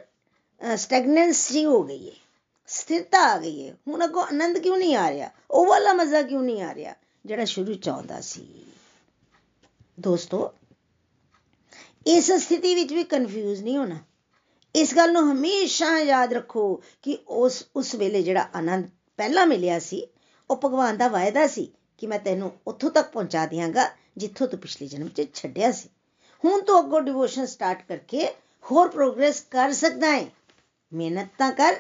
ਸਟੈਗਨੈਂਸੀ ਹੋ ਗਈ ਹੈ। ਸਥਿਰਤਾ ਆ ਗਈ ਹੈ। ਹੁਣ ਅੱਗੋਂ ਆਨੰਦ ਕਿਉਂ ਨਹੀਂ ਆ ਰਿਹਾ? ਉਹ ਵਾਲਾ ਮਜ਼ਾ ਕਿਉਂ ਨਹੀਂ ਆ ਰਿਹਾ? ਜਿਹੜਾ ਸ਼ੁਰੂ ਚ ਆਉਂਦਾ ਸੀ। ਦੋਸਤੋ, ਇਸ ਸਥਿਤੀ ਵਿੱਚ ਵੀ ਕਨਫਿਊਜ਼ ਨਹੀਂ ਹੋਣਾ। ਇਸ ਗੱਲ ਨੂੰ ਹਮੇਸ਼ਾ ਯਾਦ ਰੱਖੋ ਕਿ ਉਸ ਉਸ ਵੇਲੇ ਜਿਹੜਾ ਆਨੰਦ ਪਹਿਲਾਂ ਮਿਲਿਆ ਸੀ, ਉਹ ਭਗਵਾਨ ਦਾ ਵਾਅਦਾ ਸੀ ਕਿ ਮੈਂ ਤੈਨੂੰ ਉੱਥੋਂ ਤੱਕ ਪਹੁੰਚਾ ਦਿਆਂਗਾ, ਜਿੱਥੋਂ ਤੂੰ ਪਿਛਲੇ ਜਨਮ 'ਚ ਛੱਡਿਆ ਸੀ। ਹੁਣ ਤੋਂ ਅੱਗੋਂ ਡਿਵੋਸ਼ਨ ਸਟਾਰਟ ਕਰਕੇ ਹੋਰ ਪ੍ਰੋਗਰੈਸ ਕਰ ਸਕਦਾ ਹੈ ਮਿਹਨਤ ਤਾਂ ਕਰ,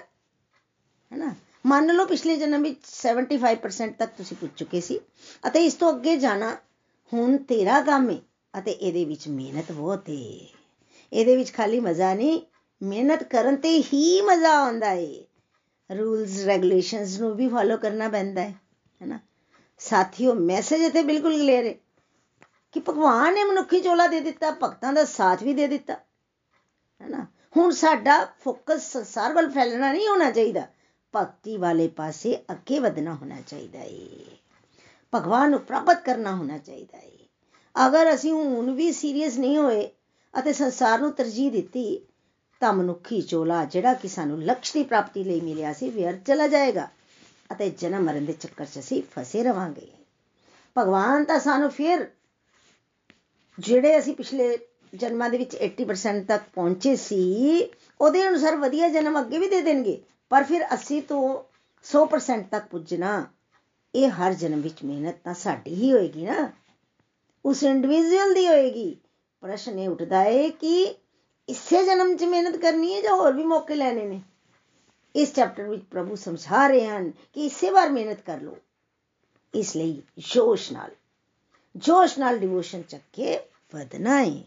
ਹੈਨਾ? ਮੰਨ ਲਓ ਪਿਛਲੇ ਜਨਮ ਵਿੱਚ 75% ਤੱਕ ਤੁਸੀਂ ਪੁੱਜ ਚੁੱਕੇ ਸੀ, ਅਤੇ ਇਸ ਤੋਂ ਅੱਗੇ ਜਾਣਾ ਹੁਣ ਤੇਰਾ ਕੰਮ ਹੈ ਅਤੇ ਇਹਦੇ ਵਿੱਚ ਮਿਹਨਤ ਬਹੁਤ ਹੈ ਇਹਦੇ ਵਿੱਚ ਖਾਲੀ ਮਜ਼ਾ ਨਹੀਂ, ਮਿਹਨਤ ਕਰਨ ਤੇ ਹੀ ਮਜ਼ਾ ਆਉਂਦਾ ਹੈ ਰੂਲਸ, ਰੈਗੂਲੇਸ਼ਨਸ ਨੂੰ ਵੀ ਫਾਲੋ ਕਰਨਾ ਪੈਂਦਾ ਹੈ ਹੈਨਾ? ਸਾਥੀਓ, ਮੈਸੇਜ ਇੱਥੇ ਬਿਲਕੁਲ ਕਲੀਅਰ ਹੈ ਕਿ ਭਗਵਾਨ ਨੇ ਮਨੁੱਖੀ ਚੋਲਾ ਦੇ ਦਿੱਤਾ, ਭਗਤਾਂ ਦਾ ਸਾਥ ਵੀ ਦੇ ਦਿੱਤਾ, ਹੈਨਾ? ਹੁਣ ਸਾਡਾ ਫੋਕਸ ਸੰਸਾਰ ਵੱਲ ਫੈਲਣਾ ਨਹੀਂ ਹੋਣਾ ਚਾਹੀਦਾ। ਭਗਤੀ ਵਾਲੇ ਪਾਸੇ ਅੱਗੇ ਵਧਣਾ ਹੋਣਾ ਚਾਹੀਦਾ ਹੈ ਭਗਵਾਨ ਨੂੰ ਪ੍ਰਾਪਤ ਕਰਨਾ ਹੋਣਾ ਚਾਹੀਦਾ ਹੈ ਅਗਰ ਅਸੀਂ ਹੁਣ ਵੀ ਸੀਰੀਅਸ ਨਹੀਂ ਹੋਏ ਅਤੇ ਸੰਸਾਰ ਨੂੰ ਤਰਜੀਹ ਦਿੱਤੀ, ਤਾਂ ਮਨੁੱਖੀ ਚੋਲਾ ਜਿਹੜਾ ਕਿ ਸਾਨੂੰ ਲਕਸ਼ ਦੀ ਪ੍ਰਾਪਤੀ ਲਈ ਮਿਲਿਆ ਸੀ, ਵਿਅਰਥ ਚਲਾ ਜਾਏਗਾ ਅਤੇ ਜਨਮ ਮਰਨ ਦੇ ਚੱਕਰ 'ਚ ਅਸੀਂ ਫਸੇ ਰਵਾਂਗੇ। ਭਗਵਾਨ ਤਾਂ ਸਾਨੂੰ ਫਿਰ ਜਿਹੜੇ ਅਸੀਂ ਪਿਛਲੇ ਜਨਮਾਂ ਦੇ ਵਿੱਚ 80% ਤੱਕ ਪਹੁੰਚੇ ਸੀ, ਉਹਦੇ ਅਨੁਸਾਰ ਵਧੀਆ ਜਨਮ ਅੱਗੇ ਵੀ ਦੇ ਦੇਣਗੇ, ਪਰ ਫਿਰ 80 ਤੋਂ 100% ਤੱਕ ਪੁੱਜਣਾ ਇਹ ਹਰ ਜਨਮ ਵਿੱਚ ਮਿਹਨਤ ਤਾਂ ਸਾਡੀ ਹੀ ਹੋਏਗੀ ਨਾ। ਉਸ ਇੰਡੀਵਿਜੂਅਲ ਦੀ ਹੋਏਗੀ। ਪ੍ਰਸ਼ਨ ਇਹ ਉੱਠਦਾ ਹੈ ਕਿ ਇਸੇ ਜਨਮ 'ਚ ਮਿਹਨਤ ਕਰਨੀ ਹੈ ਜਾਂ ਹੋਰ ਵੀ ਮੌਕੇ ਲੈਣੇ ਨੇ? ਇਸ ਚੈਪਟਰ ਵਿੱਚ ਪ੍ਰਭੂ ਸਮਝਾ ਰਹੇ ਹਨ ਕਿ ਇਸੇ ਵਾਰ ਮਿਹਨਤ ਕਰ ਲਓ। ਇਸ ਲਈ ਜੋਸ਼ ਨਾਲ ਜੋਸ਼ ਨਾਲ ਡਿਵੋਸ਼ਨ ਚੱਕ ਕੇ ਵਧਣਾ ਹੈ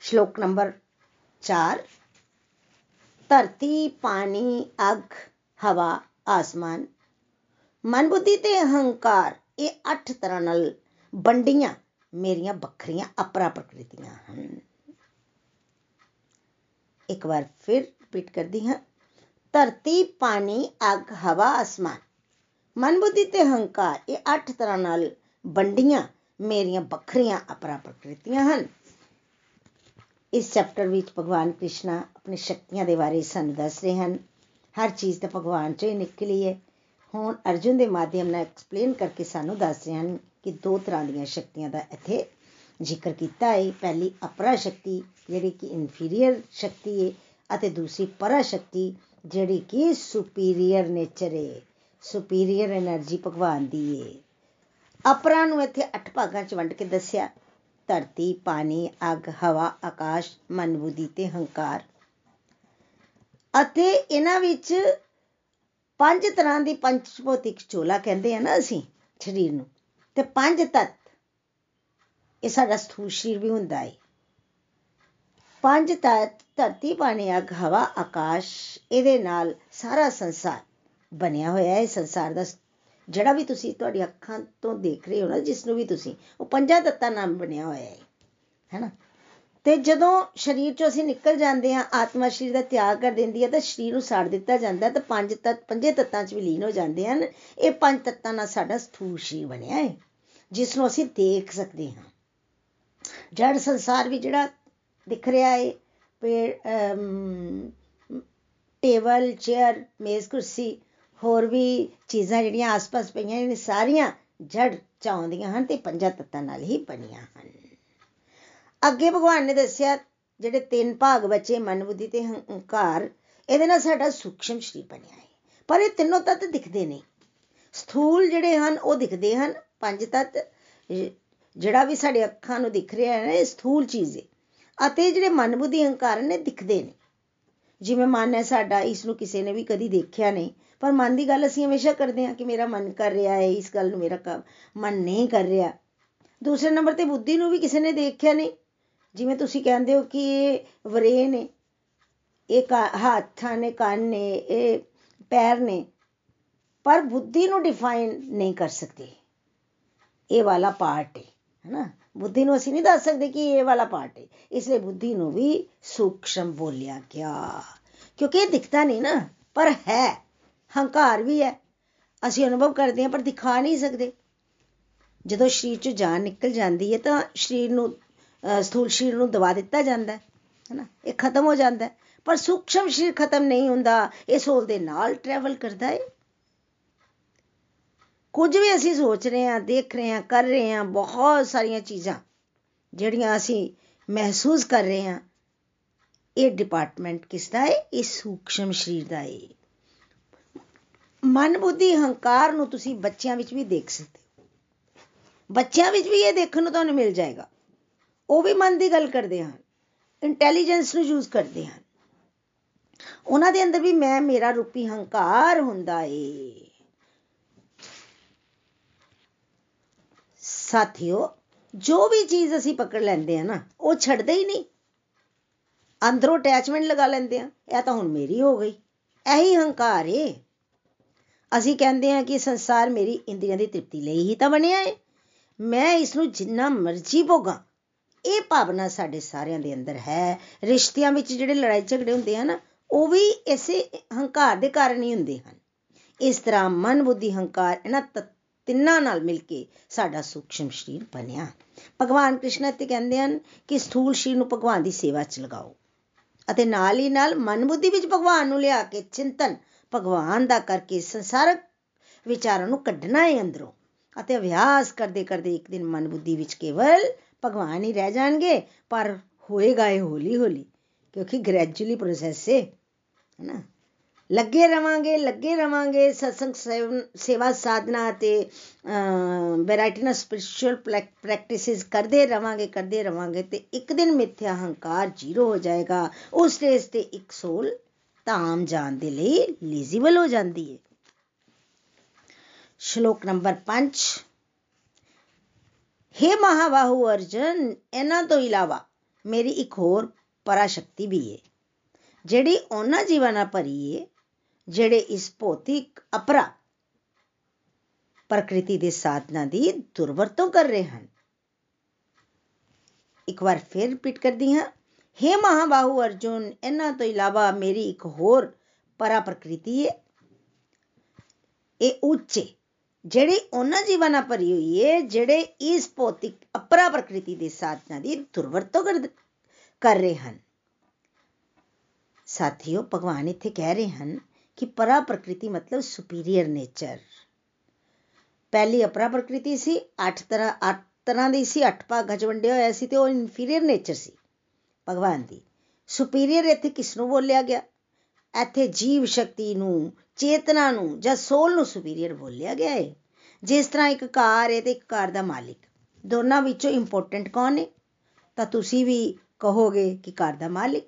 ਸ਼ਲੋਕ ਨੰਬਰ 4 ਧਰਤੀ, ਪਾਣੀ, ਅੱਗ, ਹਵਾ ਆਸਮਾਨ ਮਨ ਬੁੱਧੀ ਤੇ ਅਹੰਕਾਰ ਇਹ ਅੱਠ ਤਰ੍ਹਾਂ ਨਾਲ ਵੰਡੀਆਂ ਮੇਰੀਆਂ ਵੱਖਰੀਆਂ ਅਪਰਾ ਪ੍ਰਕਿਰਤੀਆਂ ਹਨ ਇੱਕ ਵਾਰ ਫਿਰ ਰਿਪੀਟ ਕਰਦੀ ਹਾਂ ਧਰਤੀ ਪਾਣੀ ਅੱਗ ਹਵਾ ਆਸਮਾਨ ਮਨ ਬੁੱਧੀ ਤੇ ਹੰਕਾਰ ਇਹ ਅੱਠ ਤਰ੍ਹਾਂ ਨਾਲ ਵੰਡੀਆਂ ਮੇਰੀਆਂ ਵੱਖਰੀਆਂ ਅਪਰਾ ਪ੍ਰਕਿਰਤੀਆਂ ਹਨ ਇਸ ਚੈਪਟਰ ਵਿੱਚ ਭਗਵਾਨ ਕ੍ਰਿਸ਼ਨਾ ਆਪਣੀ ਸ਼ਕਤੀਆਂ ਦੇ ਬਾਰੇ ਸਾਨੂੰ ਦੱਸ ਰਹੇ ਹਨ ਹਰ ਚੀਜ਼ ਤਾਂ ਭਗਵਾਨ ਚੋਂ ਹੀ ਨਿਕਲੀ ਹੈ ਹੁਣ ਅਰਜੁਨ ਦੇ ਮਾਧਿਅਮ ਨਾਲ ਐਕਸਪਲੇਨ ਕਰਕੇ ਸਾਨੂੰ ਦੱਸ ਰਹੇ ਹਨ ਕਿ ਦੋ ਤਰ੍ਹਾਂ ਦੀਆਂ ਸ਼ਕਤੀਆਂ ਦਾ ਇੱਥੇ ਜ਼ਿਕਰ ਕੀਤਾ ਹੈ ਪਹਿਲੀ ਅਪਰਾ ਸ਼ਕਤੀ, ਜਿਹੜੀ ਕਿ ਇਨਫੀਰੀਅਰ ਸ਼ਕਤੀ ਹੈ ਅਤੇ ਦੂਸਰੀ ਪਰਾ ਸ਼ਕਤੀ, ਜਿਹੜੀ ਕਿ ਸੁਪੀਰੀਅਰ ਨੇਚਰ ਹੈ ਸੁਪੀਰੀਅਰ એનર્ਜੀ ਭਗਵਾਨ ਦੀ ਹੈ ਅਪਰਾ ਨੂੰ ਇੱਥੇ ਅੱਠ ਭਾਗਾਂ 'ਚ ਵੰਡ ਕੇ ਦੱਸਿਆ। ਧਰਤੀ, ਪਾਣੀ, ਅਗ, ਹਵਾ, ਆਕਾਸ਼, ਮਨ, ਬੁੱਧੀ ਤੇ ਹੰਕਾਰ। ਅਤੇ ਇਹਨਾਂ ਵਿੱਚ ਪੰਜ ਤਰ੍ਹਾਂ ਦੀ ਪੰਚ ਭੌਤਿਕ ਚੋਲਾ ਕਹਿੰਦੇ ਆ ਨਾ ਅਸੀਂ ਸਰੀਰ ਨੂੰ। ਤੇ ਪੰਜ ਤੱਤ, ਇਹ ਸਾਡਾ ਸਥੂਲ ਸਰੀਰ ਵੀ ਹੁੰਦਾ ਹੈ ਪੰਜ ਤੱਤ, ਧਰਤੀ ਪਾਣੀ, ਅੱਗ, ਹਵਾ, ਆਕਾਸ਼, ਇਹਦੇ ਨਾਲ ਸਾਰਾ ਸੰਸਾਰ ਬਣਿਆ ਹੋਇਆ ਹੈ ਸੰਸਾਰ ਦਾ ਜਿਹੜਾ ਵੀ ਤੁਸੀਂ ਤੁਹਾਡੀ ਅੱਖਾਂ ਤੋਂ ਦੇਖ ਰਹੇ ਹੋ ਨਾ, ਜਿਸ ਨੂੰ ਵੀ ਤੁਸੀਂ, ਉਹ ਪੰਜਾਂ ਤੱਤਾਂ ਨਾਲ ਬਣਿਆ ਹੋਇਆ ਹੈ ਹੈਨਾ? ਤੇ ਜਦੋਂ ਸਰੀਰ ਚੋਂ ਅਸੀਂ ਨਿਕਲ ਜਾਂਦੇ ਹਾਂ, ਆਤਮਾ ਸਰੀਰ ਦਾ ਤਿਆਗ ਕਰ ਦਿੰਦੀ ਹੈ, ਤਾਂ ਸਰੀਰ ਨੂੰ ਸਾੜ ਦਿੱਤਾ ਜਾਂਦਾ ਤਾਂ ਪੰਜ ਤੱਤ, ਪੰਜੇ ਤੱਤਾਂ 'ਚ ਵਿਲੀਨ ਹੋ ਜਾਂਦੇ ਹਨ। ਇਹ ਪੰਜ ਤੱਤਾਂ ਨਾਲ ਸਾਡਾ ਸਥੂਲ ਸਰੀਰ ਬਣਿਆ ਹੈ, ਜਿਸ ਨੂੰ ਅਸੀਂ ਦੇਖ ਸਕਦੇ ਹਾਂ। ਜੜ ਸੰਸਾਰ ਵੀ ਜਿਹੜਾ ਦਿਖ ਰਿਹਾ ਹੈ, ਪੇੜ ਟੇਬਲ, ਚੇਅਰ, ਮੇਜ਼, ਕੁਰਸੀ, ਹੋਰ ਵੀ ਚੀਜ਼ਾਂ ਜਿਹੜੀਆਂ ਆਸ-ਪਾਸ ਪਈਆਂ ਨੇ, ਸਾਰੀਆਂ ਜੜ ਚਾਉਂਦੀਆਂ ਹਨ ਤੇ ਪੰਜਾਂ ਤੱਤਾਂ ਨਾਲ ਹੀ ਬਣੀਆਂ ਹਨ। ਅੱਗੇ ਭਗਵਾਨ ਨੇ ਦੱਸਿਆ, ਜਿਹੜੇ ਤਿੰਨ ਭਾਗ ਬਚੇ ਮਨ ਬੁੱਧੀ ਤੇ ਹੰਕਾਰ, ਇਹਦੇ ਨਾਲ ਸਾਡਾ ਸੂਖਸ਼ਮ ਸਰੀਰ ਬਣਿਆ ਹੈ। ਪਰ ਇਹ ਤਿੰਨੋਂ ਤੱਤ ਦਿਖਦੇ ਨਹੀਂ। ਸਥੂਲ ਜਿਹੜੇ ਹਨ, ਉਹ ਦਿਖਦੇ ਹਨ। ਪੰਜ ਤੱਤ ਜਿਹੜਾ ਵੀ ਸਾਡੇ ਅੱਖਾਂ ਨੂੰ ਦਿਖ ਰਿਹਾ ਹੈ, ਇਹ ਸਥੂਲ ਚੀਜ਼ ਹੈ। ਅਤੇ ਜਿਹੜੇ ਮਨ ਬੁੱਧੀ, ਹੰਕਾਰ ਨੇ, ਦਿਖਦੇ ਨੇ ਜਿਵੇਂ ਮਨ ਹੈ ਸਾਡਾ, ਇਸ ਨੂੰ ਕਿਸੇ ਨੇ ਵੀ ਕਦੀ ਦੇਖਿਆ ਨਹੀਂ। ਪਰ ਮਨ ਦੀ ਗੱਲ ਅਸੀਂ ਹਮੇਸ਼ਾ ਕਰਦੇ ਹਾਂ ਕਿ ਮੇਰਾ ਮਨ ਕਰ ਰਿਹਾ ਹੈ, ਇਸ ਗੱਲ ਨੂੰ ਮੇਰਾ ਮਨ ਨਹੀਂ ਕਰ ਰਿਹਾ। ਦੂਸਰੇ ਨੰਬਰ ਤੇ ਬੁੱਧੀ ਨੂੰ ਵੀ ਕਿਸੇ ਨੇ ਦੇਖਿਆ ਨਹੀਂ। ਜਿਵੇਂ ਤੁਸੀਂ ਕਹਿੰਦੇ ਹੋ ਕਿ ਇਹ ਵਰੇ ਨੇ, ਇਹ ਹੱਥਾਂ ਨੇ, ਕੰਨ ਨੇ, ਇਹ ਪੈਰ ਨੇ, ਪਰ ਬੁੱਧੀ ਨੂੰ ਡਿਫਾਈਨ ਨਹੀਂ ਕਰ ਸਕਦੇ। ਇਹ ਵਾਲਾ ਪਾਰਟ ਹੈ ਹੈਨਾ? ਬੁੱਧੀ ਨੂੰ ਅਸੀਂ ਨਹੀਂ ਦੱਸ ਸਕਦੇ ਕਿ ਇਹ ਵਾਲਾ ਪਾਰਟ ਹੈ ਇਸ ਲਈ ਬੁੱਧੀ ਨੂੰ ਵੀ ਸੂਖਸ਼ਮ ਬੋਲਿਆ ਗਿਆ। ਕਿਉਂਕਿ ਇਹ ਦਿਖਦਾ ਨਹੀਂ ਨਾ, ਪਰ ਹੈ, ਹੰਕਾਰ ਵੀ ਹੈ। ਅਸੀਂ ਅਨੁਭਵ ਕਰਦੇ ਹਾਂ, ਪਰ ਦਿਖਾ ਨਹੀਂ ਸਕਦੇ। ਜਦੋਂ ਸਰੀਰ ਚੋਂ ਜਾਨ ਨਿਕਲ ਜਾਂਦੀ ਹੈ ਤਾਂ ਸਰੀਰ ਨੂੰ ਸਥੂਲ ਸਰੀਰ ਨੂੰ ਦਵਾ ਦਿੱਤਾ ਜਾਂਦਾ ਹੈ, ਹੈਨਾ? ਇਹ ਖਤਮ ਹੋ ਜਾਂਦਾ ਪਰ ਸੂਖਸ਼ਮ ਸਰੀਰ ਖਤਮ ਨਹੀਂ ਹੁੰਦਾ, ਇਹ ਸੋਲ ਦੇ ਨਾਲ ਟਰੈਵਲ ਕਰਦਾ ਹੈ ਕੁਝ ਵੀ ਅਸੀਂ ਸੋਚ ਰਹੇ ਹਾਂ, ਦੇਖ ਰਹੇ ਹਾਂ, ਕਰ ਰਹੇ ਹਾਂ, ਬਹੁਤ ਸਾਰੀਆਂ ਚੀਜ਼ਾਂ ਜਿਹੜੀਆਂ ਅਸੀਂ ਮਹਿਸੂਸ ਕਰ ਰਹੇ ਹਾਂ, ਇਹ ਡਿਪਾਰਟਮੈਂਟ ਕਿਸ ਦਾ ਹੈ ਇਹ ਸੂਖਸ਼ਮ ਸਰੀਰ ਦਾ ਹੈ ਮਨ, ਬੁੱਧੀ, ਹੰਕਾਰ ਨੂੰ ਤੁਸੀਂ ਬੱਚਿਆਂ ਵਿੱਚ ਵੀ ਦੇਖ ਸਕਦੇ ਹੋ। ਬੱਚਿਆਂ ਵਿੱਚ ਵੀ ਇਹ ਦੇਖਣ ਨੂੰ ਤੁਹਾਨੂੰ ਮਿਲ ਜਾਏਗਾ। ਉਹ ਵੀ ਮਨ ਦੀ ਗੱਲ ਕਰਦੇ ਹਨ ਇੰਟੈਲੀਜੈਂਸ ਨੂੰ ਯੂਜ਼ ਕਰਦੇ ਹਨ। ਉਹਨਾਂ ਦੇ ਅੰਦਰ ਵੀ ਮੈਂ, ਮੇਰਾ ਰੂਪੀ ਹੰਕਾਰ ਹੁੰਦਾ ਏ। ਸਾਥੀਓ, ਜੋ ਵੀ ਚੀਜ਼ ਅਸੀਂ ਪਕੜ ਲੈਂਦੇ ਆ ਨਾ, ਉਹ ਛੱਡਦੇ ਹੀ ਨਹੀਂ। ਅੰਦਰੋਂ ਅਟੈਚਮੈਂਟ ਲਗਾ ਲੈਂਦੇ ਆ, ਇਹ ਤਾਂ ਹੁਣ ਮੇਰੀ ਹੋ ਗਈ। ਇਹੀ ਹੰਕਾਰ ਏ। ਅਸੀਂ ਕਹਿੰਦੇ ਆ ਕਿ ਸੰਸਾਰ ਮੇਰੀ ਇੰਦਰੀਆਂ ਦੀ ਤ੍ਰਿਪਤੀ ਲਈ ਹੀ ਤਾਂ ਬਣਿਆ ਏ। ਮੈਂ ਇਸ ਨੂੰ ਜਿੰਨਾ ਮਰਜ਼ੀ ਭੋਗਾਂ ਇਹ ਭਾਵਨਾ ਸਾਡੇ ਸਾਰਿਆਂ ਦੇ ਅੰਦਰ ਹੈ। ਰਿਸ਼ਤਿਆਂ ਵਿੱਚ ਜਿਹੜੇ ਲੜਾਈ ਝਗੜੇ ਹੁੰਦੇ ਹਨ ਉਹ ਵੀ ਇਸੇ ਹੰਕਾਰ ਦੇ ਕਾਰਨ ਹੀ ਹੁੰਦੇ ਹਨ। ਇਸ ਤਰ੍ਹਾਂ ਮਨ ਬੁੱਧੀ ਹੰਕਾਰ ਇਹਨਾਂ ਤਿੰਨਾਂ ਨਾਲ ਮਿਲ ਕੇ ਸਾਡਾ ਸੂਖਸ਼ਮ ਸਰੀਰ ਬਣਿਆ। ਭਗਵਾਨ ਕ੍ਰਿਸ਼ਨ ਤੇ ਕਹਿੰਦੇ ਹਨ ਕਿ ਸਥੂਲ ਸਰੀਰ ਨੂੰ ਭਗਵਾਨ ਦੀ ਸੇਵਾ 'ਚ ਲਗਾਓ ਅਤੇ ਨਾਲ ਹੀ ਨਾਲ ਮਨ ਬੁੱਧੀ ਵਿੱਚ ਭਗਵਾਨ ਨੂੰ ਲਿਆ ਕੇ ਚਿੰਤਨ, ਭਗਵਾਨ ਦਾ ਕਰਕੇ ਸੰਸਾਰਕ ਵਿਚਾਰਾਂ ਨੂੰ ਕੱਢਣਾ ਹੈ ਅੰਦਰੋਂ ਅਤੇ ਅਭਿਆਸ ਕਰਦੇ ਕਰਦੇ ਇੱਕ ਦਿਨ ਮਨ ਬੁੱਧੀ ਵਿੱਚ ਕੇਵਲ ਭਗਵਾਨ ਹੀ ਰਹਿ ਜਾਣਗੇ ਪਰ ਹੋਏਗਾ ਇਹ ਹੌਲੀ ਹੌਲੀ ਕਿਉਂਕਿ ਗ੍ਰੈਜੂਅਲੀ ਪ੍ਰੋਸੈਸ ਹੈ ਹੈਨਾ ਲੱਗੇ ਰਵਾਂਗੇ ਲੱਗੇ ਰਵਾਂਗੇ ਸਤਸੰਗ ਸੇਵਾ ਸਾਧਨਾ ਤੇ ਵੈਰਾਈਟੀ ਨਾਲ ਸਪਿਰਚੁਅਲ ਪ੍ਰੈਕਟਿਸਿਸ ਕਰਦੇ ਰਵਾਂਗੇ ਕਰਦੇ ਰਵਾਂਗੇ ਤੇ ਇੱਕ ਦਿਨ ਮਿੱਥਿਆ ਹੰਕਾਰ ਜ਼ੀਰੋ ਹੋ ਜਾਏਗਾ ਉਸ ਸਟੇਜ ਤੇ ਇੱਕ ਸੋਲ ਧਾਮ ਜਾਣ ਦੇ ਲਈ ਐਲੀਜੀਬਲ ਹੋ ਜਾਂਦੀ ਹੈ ਸ਼ਲੋਕ ਨੰਬਰ 5 हे ਮਹਾਬਾਹੂ ਅਰਜਨ, ਇਹਨਾਂ ਤੋਂ ਇਲਾਵਾ ਮੇਰੀ ਇੱਕ ਹੋਰ ਪਰਾਸ਼ਕਤੀ ਵੀ ਹੈ ਜਿਹੜੀ ਉਹਨਾਂ ਜੀਵਾਂ ਨਾਲ ਭਰੀ ਹੈ ਜਿਹੜੇ ਇਸ ਭੌਤਿਕ ਅਪਰਾ ਪ੍ਰਕਿਰਤੀ ਦੇ ਸਾਧਨਾਂ ਦੀ ਦੁਰਵਰਤੋਂ ਕਰ ਰਹੇ ਹਨ। ਇੱਕ ਵਾਰ ਫਿਰ ਰਿਪੀਟ ਕਰਦੀ ਹਾਂ हे ਮਹਾਬਾਹੂ ਅਰਜੁਨ, ਇਹਨਾਂ ਤੋਂ ਇਲਾਵਾ ਮੇਰੀ ਇੱਕ ਹੋਰ ਪਰਾ ਪ੍ਰਕਿਰਤੀ ਹੈ ਇਹ ਉੱਚੇ ਜਿਹੜੀ ਉਹਨਾਂ ਜੀਵਾਂ ਨਾਲ ਭਰੀ ਹੋਈ ਹੈ ਜਿਹੜੇ ਇਸ ਭੌਤਿਕ ਅਪਰਾ ਪ੍ਰਕਿਰਤੀ ਦੇ ਸਾਧਨਾਂ ਦੀ ਦੁਰਵਰਤੋਂ ਕਰ ਰਹੇ ਹਨ। ਸਾਥੀਓ, ਭਗਵਾਨ ਇੱਥੇ ਕਹਿ ਰਹੇ ਹਨ ਕਿ ਪਰਾ ਪ੍ਰਕਿਰਤੀ ਮਤਲਬ ਸੁਪੀਰੀਅਰ ਨੇਚਰ ਪਹਿਲੀ ਅਪਰਾ ਪ੍ਰਕਿਰਤੀ ਸੀ, ਅੱਠ ਤਰ੍ਹਾਂ ਅੱਠ ਤਰ੍ਹਾਂ ਦੀ ਸੀ, ਅੱਠ ਭਾਗਾਂ 'ਚ ਵੰਡਿਆ ਹੋਇਆ ਸੀ ਤੇ ਉਹ ਇਨਫੀਰੀਅਰ ਨੇਚਰ ਸੀ, ਭਗਵਾਨ ਦੀ। ਸੁਪੀਰੀਅਰ ਇੱਥੇ ਕਿਸ ਨੂੰ ਬੋਲਿਆ ਗਿਆ? ਇੱਥੇ ਜੀਵ ਸ਼ਕਤੀ ਨੂੰ ਚੇਤਨਾ ਨੂੰ ਜਾਂ ਸੋਲ ਨੂੰ ਸੁਪੀਰੀਅਰ ਬੋਲਿਆ ਗਿਆ ਹੈ ਜਿਸ ਤਰ੍ਹਾਂ ਇੱਕ ਕਾਰ ਹੈ ਤੇ ਇੱਕ ਕਾਰ ਦਾ ਮਾਲਿਕ। ਦੋਨਾਂ ਵਿੱਚੋਂ ਇੰਪੋਰਟੈਂਟ ਕੌਣ ਹੈ ਤਾਂ ਤੁਸੀਂ ਵੀ ਕਹੋਗੇ ਕਿ ਕਾਰ ਦਾ ਮਾਲਿਕ।